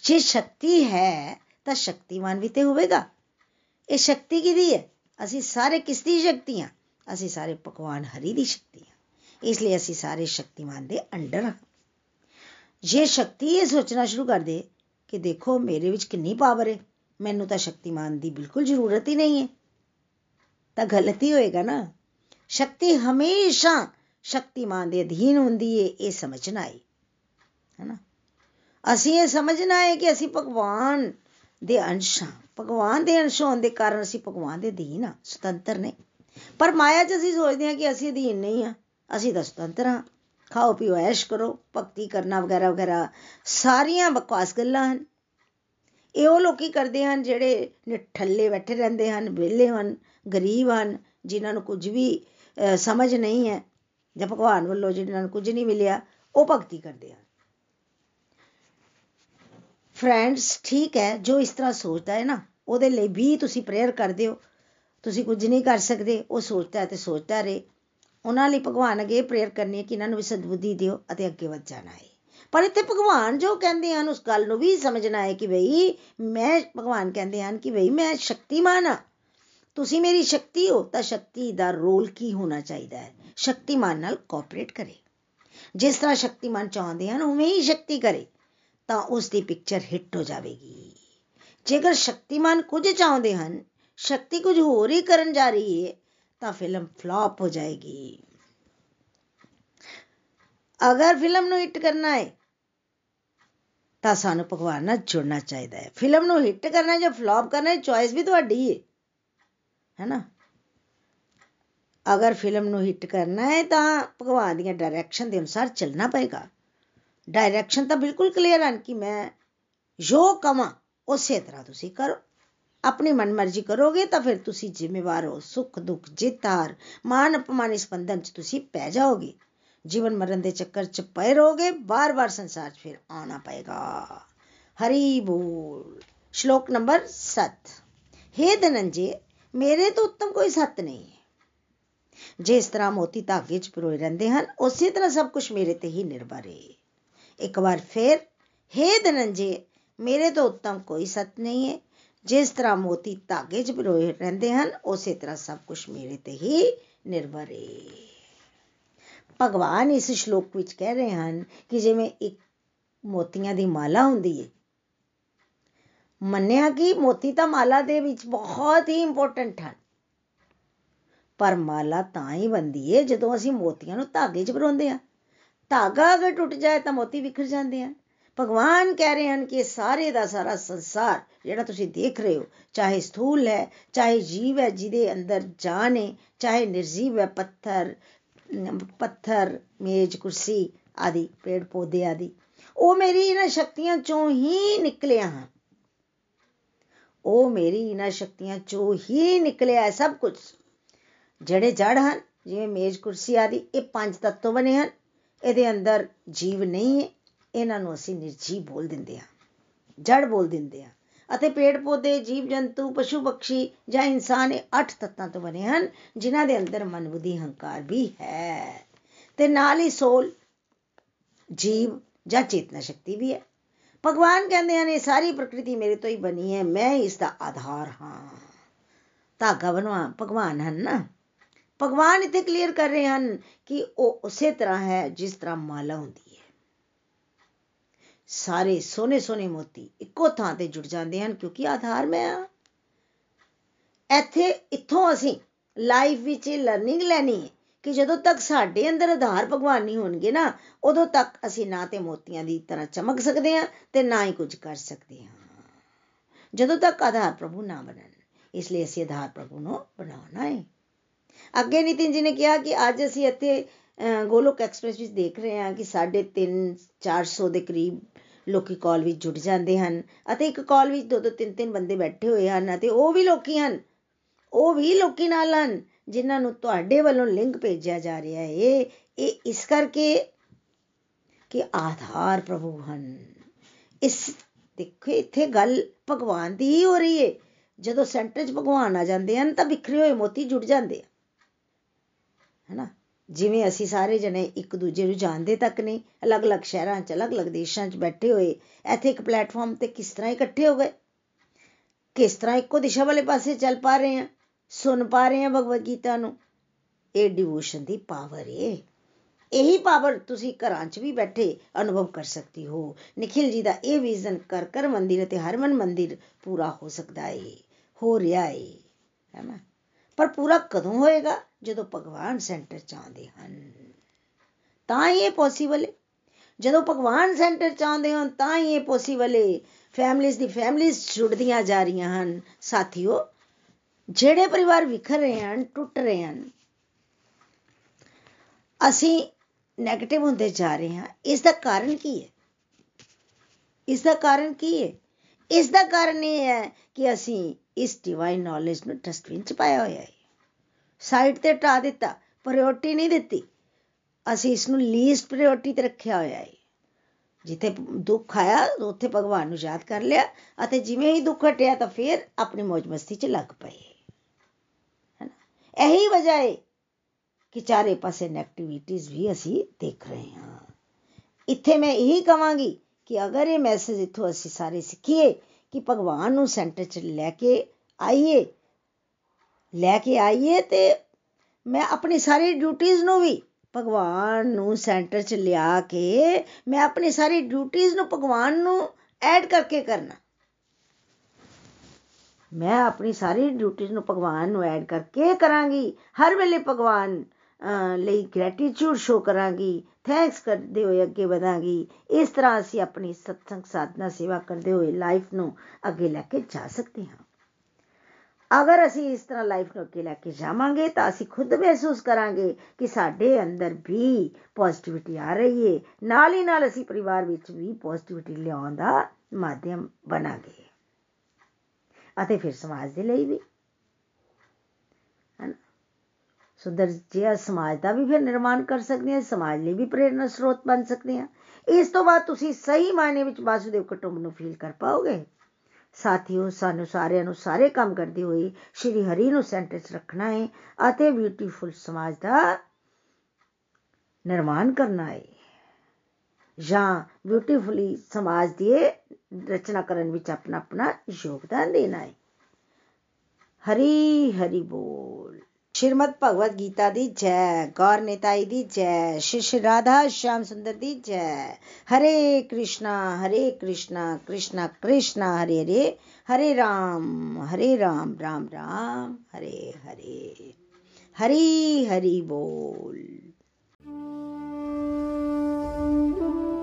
ਜੇ ਸ਼ਕਤੀ ਹੈ, ਤਾਂ ਸ਼ਕਤੀਮਾਨ ਵੀ ਤੇ ਹੋਵੇਗਾ। ਇਹ ਸ਼ਕਤੀ ਕਿਹਦੀ ਹੈ? ਅਸੀਂ ਸਾਰੇ ਕਿਸ ਦੀ ਸ਼ਕਤੀਆਂ? ਅਸੀਂ ਸਾਰੇ ਭਗਵਾਨ ਹਰੀ ਦੀ ਸ਼ਕਤੀਆਂ। ਇਸ ਲਈ ਅਸੀਂ ਸਾਰੇ ਸ਼ਕਤੀਮਾਨ ਦੇ ਅੰਡਰ ਹਾਂ। ਜੇ ਸ਼ਕਤੀ ਇਹ ਸੋਚਣਾ ਸ਼ੁਰੂ ਕਰ ਦੇ ਕਿ ਦੇਖੋ, ਮੇਰੇ ਵਿੱਚ ਕਿੰਨੀ ਪਾਵਰ ਹੈ, ਮੈਨੂੰ ਤਾਂ ਸ਼ਕਤੀਮਾਨ ਦੀ ਬਿਲਕੁਲ ਜ਼ਰੂਰਤ ਹੀ ਨਹੀਂ ਹੈ। ਤਾਂ ਗਲਤੀ ਹੋਏਗਾ ਨਾ। ਸ਼ਕਤੀ ਹਮੇਸ਼ਾ ਸ਼ਕਤੀਮਾਨ ਦੇ ਅਧੀਨ ਹੁੰਦੀ ਹੈ ਇਹ ਸਮਝਣਾ ਹੈ ਹੈਨਾ? ਅਸੀਂ ਇਹ ਸਮਝਣਾ ਹੈ ਕਿ ਅਸੀਂ ਭਗਵਾਨ ਦੇ ਅੰਸ਼ ਹਾਂ। ਭਗਵਾਨ ਦੇ ਅੰਸ਼ ਹੋਣ ਦੇ ਕਾਰਨ ਅਸੀਂ ਭਗਵਾਨ ਦੇ ਅਧੀਨ ਹਾਂ, ਸੁਤੰਤਰ ਨਹੀਂ ਪਰ ਮਾਇਆ 'ਚ ਅਸੀਂ ਸੋਚਦੇ ਹਾਂ ਕਿ ਅਸੀਂ ਅਧੀਨ ਨਹੀਂ ਹਾਂ। ਅਸੀਂ ਤਾਂ ਸੁਤੰਤਰ ਹਾਂ। ਖਾਓ, ਪੀਓ, ਐਸ਼ ਕਰੋ, ਭਗਤੀ ਕਰਨਾ ਵਗੈਰਾ ਵਗੈਰਾ, ਸਾਰੀਆਂ ਬਕਵਾਸ ਗੱਲਾਂ ਹਨ। ਇਹ ਉਹ ਲੋਕੀ ਕਰਦੇ ਹਨ ਜਿਹੜੇ ਨਿਠੱਲੇ ਬੈਠੇ ਰਹਿੰਦੇ ਹਨ, ਵਿਹਲੇ ਹਨ, ਗਰੀਬ ਹਨ, ਜਿਨ੍ਹਾਂ ਨੂੰ ਕੁਝ ਵੀ ਸਮਝ ਨਹੀਂ ਹੈ। ਜਾਂ ਭਗਵਾਨ ਵੱਲੋਂ ਜਿਨ੍ਹਾਂ ਨੂੰ ਕੁਝ ਨਹੀਂ ਮਿਲਿਆ, ਉਹ ਭਗਤੀ ਕਰਦੇ ਹਨ ਫਰੈਂਡਸ ਠੀਕ ਹੈ, ਜੋ ਇਸ ਤਰ੍ਹਾਂ ਸੋਚਦਾ ਹੈ ਨਾ, ਉਹਦੇ ਲਈ ਵੀ ਤੁਸੀਂ ਪ੍ਰੇਅਰ ਕਰਦੇ ਹੋ, ਤੁਸੀਂ ਕੁਝ ਨਹੀਂ ਕਰ ਸਕਦੇ, ਉਹ ਸੋਚਦਾ ਹੈ ਤੇ ਸੋਚਦਾ ਰਹੇ। ਉਹਨਾਂ ਲਈ ਭਗਵਾਨ ਅਗੇ ਪ੍ਰੇਅਰ ਕਰਨੀ ਹੈ ਕਿ ਇਹਨਾਂ ਨੂੰ ਵੀ ਸਦਬੁੱਧੀ ਦਿਓ ਅਤੇ ਅੱਗੇ ਵੱਧ ਜਾਣਾ ਹੈ। ਪਰ ਇੱਥੇ ਭਗਵਾਨ ਜੋ ਕਹਿੰਦੇ ਹਨ, ਉਸ ਗੱਲ ਨੂੰ ਵੀ ਸਮਝਣਾ ਹੈ ਕਿ ਭਈ ਮੈਂ, ਭਗਵਾਨ ਕਹਿੰਦੇ ਹਨ ਕਿ ਭਈ ਮੈਂ ਸ਼ਕਤੀਮਾਨ ਹਾਂ। ਤੁਸੀਂ ਮੇਰੀ ਸ਼ਕਤੀ ਹੋ, ਤਾਂ ਸ਼ਕਤੀ ਦਾ ਰੋਲ ਕੀ ਹੋਣਾ ਚਾਹੀਦਾ ਹੈ? ਸ਼ਕਤੀਮਾਨ ਨਾਲ ਕੋਆਪਰੇਟ ਕਰੇ। ਜਿਸ ਤਰ੍ਹਾਂ ਸ਼ਕਤੀਮਾਨ ਚਾਹੁੰਦੇ ਹਨ, ਉਵੇਂ ਹੀ ਸ਼ਕਤੀ ਕਰੇ, ਤਾਂ ਉਸ ਦੀ ਪਿਕਚਰ ਹਿੱਟ ਹੋ ਜਾਵੇਗੀ। ਜੇਕਰ ਸ਼ਕਤੀਮਾਨ ਕੁਝ ਚਾਹੁੰਦੇ ਹਨ, ਸ਼ਕਤੀ ਕੁਝ ਹੋਰ ਹੀ ਕਰਨ ਜਾ ਰਹੀ ਹੈ ਤਾਂ ਫਿਲਮ ਫਲॉप ਹੋ ਜਾਏਗੀ। ਅਗਰ ਫਿਲਮ ਨੂੰ ਹਿੱਟ ਕਰਨਾ ਹੈ ਤਾਂ ਸਾਨੂੰ ਭਗਵਾਨ ਨਾਲ ਜੁੜਨਾ ਚਾਹੀਦਾ ਹੈ। ਫਿਲਮ ਨੂੰ ਹਿੱਟ ਕਰਨਾ ਜਾਂ ਫਲॉप ਕਰਨਾ ਚੋਇਸ ਵੀ ਤੁਹਾਡੀ ਹੈ ਹੈਨਾ ਅਗਰ ਫਿਲਮ ਨੂੰ ਹਿੱਟ ਕਰਨਾ ਹੈ ਤਾਂ ਭਗਵਾਨ ਦੀਆਂ ਡਾਇਰੈਕਸ਼ਨ ਦੇ ਅਨੁਸਾਰ ਚੱਲਣਾ ਪਏਗਾ ਡਾਇਰੈਕਸ਼ਨ ਤਾਂ ਬਿਲਕੁਲ ਕਲੀਅਰ ਹਨ ਕਿ ਮੈਂ ਜੋ ਕਮਾਂ ਉਸੇ ਤਰ੍ਹਾਂ ਤੁਸੀਂ ਕਰੋ ਆਪਣੀ ਮਨਮਰਜ਼ੀ ਕਰੋਗੇ ਤਾਂ ਫਿਰ ਤੁਸੀਂ ਜ਼ਿੰਮੇਵਾਰ ਹੋ ਸੁੱਖ ਦੁੱਖ ਜਿੱਤ ਹਾਰ ਮਾਨ ਅਪਮਾਨ ਇਸ ਬੰਧਨ 'ਚ ਤੁਸੀਂ ਪੈ ਜਾਓਗੇ ਜੀਵਨ ਮਰਨ ਦੇ ਚੱਕਰ 'ਚ ਪਏ ਰਹੋਗੇ ਬਾਰ-ਬਾਰ ਸੰਸਾਰ 'ਚ ਫਿਰ ਆਉਣਾ ਪਏਗਾ ਹਰੀ ਬੋਲ ਸ਼ਲੋਕ ਨੰਬਰ 7 हे ਧਨੰਜੇ ਮੇਰੇ ਤੋਂ ਉੱਤਮ ਕੋਈ ਸੱਤ ਨਹੀਂ ਹੈ। ਜਿਸ ਤਰ੍ਹਾਂ ਮੋਤੀ ਧਾਗੇ 'ਚ ਪਰੋਏ ਰਹਿੰਦੇ ਹਨ, ਉਸੇ ਤਰ੍ਹਾਂ ਸਭ ਕੁਝ ਮੇਰੇ ਤੇ ਹੀ ਨਿਰਭਰ ਹੈ ਇੱਕ ਵਾਰ ਫਿਰ हे ਧਨੰਜੇ, ਮੇਰੇ ਤੋਂ ਉੱਤਮ ਕੋਈ ਸਤ ਨਹੀਂ ਹੈ। ਜਿਸ ਤਰ੍ਹਾਂ ਮੋਤੀ ਧਾਗੇ 'ਚ ਪਰੋਏ ਰਹਿੰਦੇ ਹਨ, ਉਸੇ ਤਰ੍ਹਾਂ ਸਭ ਕੁਝ ਮੇਰੇ ਤੇ ਹੀ ਨਿਰਭਰ ਹੈ ਭਗਵਾਨ ਇਸ ਸ਼ਲੋਕ ਵਿੱਚ ਕਹਿ ਰਹੇ ਹਨ ਕਿ ਜਿਵੇਂ ਇੱਕ ਮੋਤੀਆਂ ਦੀ ਮਾਲਾ ਹੁੰਦੀ ਹੈ ਮੰਨਿਆ ਕਿ ਮੋਤੀ ਤਾਂ ਮਾਲਾ ਦੇ ਵਿੱਚ ਬਹੁਤ ਹੀ ਇੰਪੋਰਟੈਂਟ ਹਨ। ਪਰ ਮਾਲਾ ਤਾਂ ਹੀ ਬੰਦੀ ਹੈ ਜਦੋਂ ਅਸੀਂ ਮੋਤੀਆਂ ਨੂੰ ਧਾਗੇ 'ਚ ਪਰੋਂਦੇ ਆ। ਧਾਗਾ ਅਗਰ ਟੁੱਟ ਜਾਏ ਤਾਂ ਮੋਤੀ ਵਿਖਰ ਜਾਂਦੇ ਆ। ਭਗਵਾਨ ਕਹਿ ਰਹੇ ਹਨ ਕਿ ਸਾਰੇ ਦਾ ਸਾਰਾ ਸੰਸਾਰ ਜਿਹੜਾ ਤੁਸੀਂ ਦੇਖ ਰਹੇ ਹੋ, ਚਾਹੇ ਸਥੂਲ ਹੈ, ਚਾਹੇ ਜੀਵ ਹੈ, ਜਿਹਦੇ ਅੰਦਰ ਜਾਨ ਹੈ ਚਾਹੇ ਨਿਰਜੀਵ ਹੈ, ਪੱਥਰ ਪੱਥਰ, ਮੇਜ਼, ਕੁਰਸੀ ਆਦਿ ਪੇੜ ਪੌਦੇ ਆਦਿ, ਉਹ ਮੇਰੀ ਇਹਨਾਂ ਸ਼ਕਤੀਆਂ ਚੋਂ ਹੀ ਨਿਕਲਿਆ ਹਨ ਉਹ ਮੇਰੀ ਇਹਨਾਂ ਸ਼ਕਤੀਆਂ ਚੋਂ ਹੀ ਨਿਕਲਿਆ ਹੈ ਸਭ ਕੁਝ ਜਿਹੜੇ ਜੜ ਹਨ, ਜਿਵੇਂ ਮੇਜ਼ ਕੁਰਸੀ ਆਦਿ, ਇਹ ਪੰਜ ਤੱਤੋਂ ਬਣੇ ਹਨ। ਇਹਦੇ ਅੰਦਰ ਜੀਵ ਨਹੀਂ ਹੈ, ਇਹਨਾਂ ਨੂੰ ਅਸੀਂ ਨਿਰਜੀਵ ਬੋਲ ਦਿੰਦੇ ਹਾਂ ਜੜ ਬੋਲ ਦਿੰਦੇ ਹਾਂ। ਅਤੇ ਪੇੜ, ਪੌਦੇ, ਜੀਵ, ਜੰਤੂ, ਪਸ਼ੂ ਪਕਸ਼ੀ ਜਾਂ ਇਨਸਾਨ ਇਹ ਅੱਠ ਤੱਤਾਂ ਤੋਂ ਬਣੇ ਹਨ, ਜਿਨ੍ਹਾਂ ਦੇ ਅੰਦਰ ਮਨ ਬੁੱਧੀ ਹੰਕਾਰ ਵੀ ਹੈ। ਤੇ ਨਾਲ ਹੀ ਸੋਲ, ਜੀਵ ਜਾਂ ਚੇਤਨਾ ਸ਼ਕਤੀ ਵੀ ਹੈ। ਭਗਵਾਨ ਕਹਿੰਦੇ ਹਨ, ਇਹ ਸਾਰੀ ਪ੍ਰਕਿਰਤੀ ਮੇਰੇ ਤੋਂ ਹੀ ਬਣੀ ਹੈ, ਮੈਂ ਇਸ ਦਾ ਆਧਾਰ ਹਾਂ। ਧਾਗਾ ਬਣਵਾ ਭਗਵਾਨ ਹਨ ਨਾ। ਭਗਵਾਨ ਇੱਥੇ ਕਲੀਅਰ ਕਰ ਰਹੇ ਹਨ ਕਿ ਉਹ ਉਸੇ ਤਰ੍ਹਾਂ ਹੈ, ਜਿਸ ਤਰ੍ਹਾਂ ਮਾਲਾ ਹੁੰਦੀ ਹੈ। ਸਾਰੇ ਸੋਨੇ ਸੋਨੇ ਮੋਤੀ ਇੱਕੋ ਥਾਂ ਤੇ ਜੁੜ ਜਾਂਦੇ ਹਨ, ਕਿਉਂਕਿ ਆਧਾਰ ਮੈਂ ਆ ਇੱਥੇ, ਇੱਥੋਂ ਅਸੀਂ ਲਾਈਫ ਵਿੱਚ ਲਰਨਿੰਗ ਲੈਣੀ ਹੈ। ਕਿ ਜਦੋਂ ਤੱਕ ਸਾਡੇ ਅੰਦਰ ਆਧਾਰ ਭਗਵਾਨ ਨਹੀਂ ਹੋਣਗੇ ਨਾ, ਉਦੋਂ ਤੱਕ ਅਸੀਂ ਨਾ ਤੇ ਮੋਤੀਆਂ ਦੀ ਤਰ੍ਹਾਂ ਚਮਕ ਸਕਦੇ ਹਾਂ ਤੇ ਨਾ ਹੀ ਕੁਝ ਕਰ ਸਕਦੇ ਹਾਂ। ਜਦੋਂ ਤੱਕ ਆਧਾਰ ਪ੍ਰਭੂ ਨਾ ਬਣਨ, ਇਸ ਲਈ ਅਸੀਂ ਆਧਾਰ ਪ੍ਰਭੂ ਨੂੰ ਬਣਾਉਣਾ ਹੈ। ਅੱਗੇ ਨਿਤਿਨ ਜੀ ਨੇ ਕਿਹਾ ਕਿ ਅੱਜ ਅਸੀਂ ਇੱਥੇ ਗੋਲੋਕ ਐਕਸਪ੍ਰੈਸ ਵਿੱਚ ਦੇਖ ਰਹੇ ਹਾਂ ਕਿ 3.5 400 ਦੇ ਕਰੀਬ ਲੋਕੀ ਕਾਲ ਵਿੱਚ ਜੁੜ ਜਾਂਦੇ ਹਨ ਅਤੇ ਇੱਕ ਕਾਲ ਵਿੱਚ ਦੋ ਦੋ ਤਿੰਨ ਤਿੰਨ ਬੰਦੇ ਬੈਠੇ ਹੋਏ ਹਨ ਅਤੇ ਉਹ ਵੀ ਲੋਕੀ ਹਨ, ਉਹ ਵੀ ਲੋਕੀ ਨਾਲ ਹਨ। ਜਿਨ੍ਹਾਂ ਨੂੰ ਤੁਹਾਡੇ ਵੱਲੋਂ ਲਿੰਕ ਭੇਜਿਆ ਜਾ ਰਿਹਾ ਹੈ ਇਹ ਇਸ ਕਰਕੇ ਕਿ ਆਧਾਰ ਪ੍ਰਭੂ ਹਨ। ਇਸ, ਦੇਖੋ, ਇੱਥੇ ਗੱਲ ਭਗਵਾਨ ਦੀ ਹੀ ਹੋ ਰਹੀ ਹੈ ਜਦੋਂ ਸੈਂਟਰ 'ਚ ਭਗਵਾਨ ਆ ਜਾਂਦੇ ਹਨ, ਤਾਂ ਵਿਖਰੇ ਹੋਏ ਮੋਤੀ ਜੁੜ ਜਾਂਦੇ ਆ। ਹੈਨਾ? ਜਿਵੇਂ ਅਸੀਂ ਸਾਰੇ ਜਣੇ ਇੱਕ ਦੂਜੇ ਨੂੰ ਜਾਣਦੇ ਤੱਕ ਨਹੀਂ, ਅਲੱਗ-ਅਲੱਗ ਸ਼ਹਿਰਾਂ 'ਚ, ਅਲੱਗ-ਅਲੱਗ ਦੇਸ਼ਾਂ 'ਚ ਬੈਠੇ ਹੋਏ, ਇੱਥੇ ਇੱਕ ਪਲੇਟਫਾਰਮ ਤੇ ਕਿਸ ਤਰ੍ਹਾਂ ਇਕੱਠੇ ਹੋ ਗਏ? ਕਿਸ ਤਰ੍ਹਾਂ ਇੱਕੋ ਦਿਸ਼ਾ ਵਾਲੇ ਪਾਸੇ ਚੱਲ ਪਾ ਰਹੇ ਆ? ਸੁਣ ਪਾ ਰਹੇ ਆ ਭਗਵਦ ਗੀਤਾ ਨੂੰ। ਇਹ ਡਿਵੋਸ਼ਨ ਦੀ ਪਾਵਰ ਏ। ਇਹੀ ਪਾਵਰ ਤੁਸੀਂ ਘਰਾਂ 'ਚ ਵੀ ਬੈਠੇ ਅਨੁਭਵ ਕਰ ਸਕਦੀ ਹੋ। ਨikhil ji ਦਾ ਇਹ ਵਿਜ਼ਨ ਕਰ ਕਰ ਮੰਦਿਰ ਅਤੇ ਹਰਮਨ ਮੰਦਿਰ ਪੂਰਾ ਹੋ ਸਕਦਾ ਏ। ਹੋ ਰਿਹਾ ਏ। ਹੈਨਾ ਪਰ ਪੂਰਾ ਕਦੋਂ ਹੋਏਗਾ? ਜਦੋਂ ਭਗਵਾਨ ਸੈਂਟਰ ਚ ਆਉਂਦੇ ਹਨ। ਤਾਂ ਹੀ ਇਹ ਪੋਸੀਬਲ ਹੈ ਜਦੋਂ ਭਗਵਾਨ ਸੈਂਟਰ ਚ ਆਉਂਦੇ ਹਨ ਤਾਂ ਹੀ ਇਹ ਪੋਸੀਬਲ ਹੈ ਫੈਮਲੀਜ਼ ਦੀ ਫੈਮਲੀਜ਼ ਜੁੜਦੀਆਂ ਜਾ ਰਹੀਆਂ ਹਨ। ਸਾਥੀਓ ਜਿਹੜੇ ਪਰਿਵਾਰ ਵਿਖਰ ਰਹੇ ਹਨ, ਟੁੱਟ ਰਹੇ ਹਨ, ਅਸੀਂ 네ਗੇਟਿਵ ਹੁੰਦੇ ਜਾ ਰਹੇ ਹਾਂ। ਇਸ ਦਾ ਕਾਰਨ ਕੀ ਹੈ? ਇਸ ਦਾ ਕਾਰਨ ਕੀ ਹੈ? ਇਸ ਦਾ ਕਾਰਨ ਇਹ ਹੈ ਕਿ ਅਸੀਂ ਇਸ ਡਿਵਾਈਨ ਨੌਲੇਜ ਨੂੰ ਡਸਟਬਿਨ ਚ ਪਾਇਆ ਹੋਇਆ ਹੈ। ਸਾਈਡ ਤੇ ਟਾ ਦਿੱਤਾ ਪ੍ਰਾਇੋਰਟੀ ਨਹੀਂ ਦਿੱਤੀ। ਅਸੀਂ ਇਸ ਨੂੰ ਲੀਸਟ ਪ੍ਰਾਇੋਰਟੀ ਤੇ ਰੱਖਿਆ ਹੋਇਆ ਹੈ। ਜਿੱਥੇ ਦੁੱਖ ਆਇਆ, ਉੱਥੇ ਭਗਵਾਨ ਨੂੰ ਯਾਦ ਕਰ ਲਿਆ ਅਤੇ ਜਿਵੇਂ ਹੀ ਦੁੱਖ ਹਟਿਆ ਤਾਂ ਫਿਰ ਆਪਣੀ ਮौज ਮਸਤੀ 'ਚ ਲੱਗ ਪਏ। ਹੈਨਾ ਇਹੀ ਵਜ੍ਹਾ ਹੈ ਕਿ ਚਾਰੇ ਪਾਸੇ ਨੈਗੇਟਿਵਿਟੀਜ਼ ਵੀ ਅਸੀਂ ਦੇਖ ਰਹੇ ਹਾਂ। ਇੱਥੇ ਮੈਂ ਇਹੀ ਕਵਾਂਗੀ ਕਿ ਅਗਰ ਇਹ ਮੈਸੇਜ ਇਥੋਂ ਅਸੀਂ ਸਾਰੇ ਸਿੱਖੀਏ ਕਿ ਭਗਵਾਨ ਨੂੰ ਸੈਂਟਰ 'ਚ ਲੈ ਕੇ ਆਈਏ, ਲੈ ਕੇ ਆਈਏ ਤੇ ਮੈਂ ਆਪਣੀ ਸਾਰੀ ਡਿਊਟੀਆਂ ਨੂੰ ਵੀ ਭਗਵਾਨ ਨੂੰ ਸੈਂਟਰ 'ਚ ਲਿਆ ਕੇ ਮੈਂ ਆਪਣੀ ਸਾਰੀ ਡਿਊਟੀਆਂ ਨੂੰ ਭਗਵਾਨ ਨੂੰ ਐਡ ਕਰਕੇ ਕਰਨਾ। ਮੈਂ ਆਪਣੀ ਸਾਰੀ ਡਿਊਟੀਆਂ ਨੂੰ ਭਗਵਾਨ ਨੂੰ ਐਡ ਕਰਕੇ ਕਰਾਂਗੀ। ਹਰ ਵੇਲੇ ਭਗਵਾਨ ਲਈ ਗ੍ਰੈਟੀਟਿਊਡ ਸ਼ੋ ਕਰਾਂਗੀ ਥੈਂਕਸ ਕਰਦੇ ਹੋਏ ਅੱਗੇ ਵਧਾਂਗੀ। ਇਸ ਤਰ੍ਹਾਂ ਅਸੀਂ ਆਪਣੀ ਸਤਸੰਗ ਸਾਧਨਾ ਸੇਵਾ ਕਰਦੇ ਹੋਏ ਲਾਈਫ ਨੂੰ ਅੱਗੇ ਲੈ ਕੇ ਜਾ ਸਕਦੇ ਹਾਂ। ਅਗਰ ਅਸੀਂ ਇਸ ਤਰ੍ਹਾਂ ਲਾਈਫ ਨੂੰ ਅੱਗੇ ਲੈ ਕੇ ਜਾਵਾਂਗੇ ਤਾਂ ਅਸੀਂ ਖੁਦ ਮਹਿਸੂਸ ਕਰਾਂਗੇ ਕਿ ਸਾਡੇ ਅੰਦਰ ਵੀ ਪੋਜ਼ਿਟਿਵਿਟੀ ਆ ਰਹੀ ਹੈ ਨਾਲ ਹੀ ਨਾਲ ਅਸੀਂ ਪਰਿਵਾਰ ਵਿੱਚ ਵੀ ਪੋਜ਼ਿਟਿਵਿਟੀ ਲਿਆਉਣ ਦਾ ਮਾਧਿਅਮ ਬਣਾਂਗੇ। ਅਤੇ ਫਿਰ ਸਮਾਜ ਦੇ ਲਈ ਵੀ। ਸੁੰਦਰ ਜਿਹਾ ਸਮਾਜ ਦਾ ਵੀ ਫਿਰ ਨਿਰਮਾਣ ਕਰ ਸਕਦੇ ਹਾਂ, ਸਮਾਜ ਲਈ ਵੀ ਪ੍ਰੇਰਣਾ ਸਰੋਤ ਬਣ ਸਕਦੇ ਹਾਂ। ਇਸ ਤੋਂ ਬਾਅਦ ਤੁਸੀਂ ਸਹੀ ਮਾਇਨੇ ਵਿੱਚ ਵਾਸੂਦੇਵ ਕੁਟੁੰਬ ਨੂੰ ਫੀਲ ਕਰ ਪਾਓਗੇ। ਸਾਥੀਓ, ਸਾਨੂੰ ਸਾਰਿਆਂ ਨੂੰ ਸਾਰੇ ਕੰਮ ਕਰਦੇ ਹੋਏ ਸ਼੍ਰੀ ਹਰੀ ਨੂੰ ਸੈਂਟਰ 'ਚ ਰੱਖਣਾ ਹੈ ਅਤੇ ਬਿਊਟੀਫੁਲ ਸਮਾਜ ਦਾ ਨਿਰਮਾਣ ਕਰਨਾ ਹੈ। ਜਾਂ ਬਿਊਟੀਫੁਲੀ ਸਮਾਜ ਦੀ ਰਚਨਾ ਕਰਨ ਵਿੱਚ ਆਪਣਾ ਆਪਣਾ ਯੋਗਦਾਨ ਦੇਣਾ ਹੈ ਹਰੀ ਹਰੀ ਬੋਲ श्रीमद भगवत गीता दी जय गौर नेताई दी जय श्री श्री राधा श्याम सुंदर दी जय हरे कृष्णा हरे कृष्णा कृष्णा कृष्णा हरे हरे हरे राम हरे राम राम राम हरे हरे हरी हरी बोल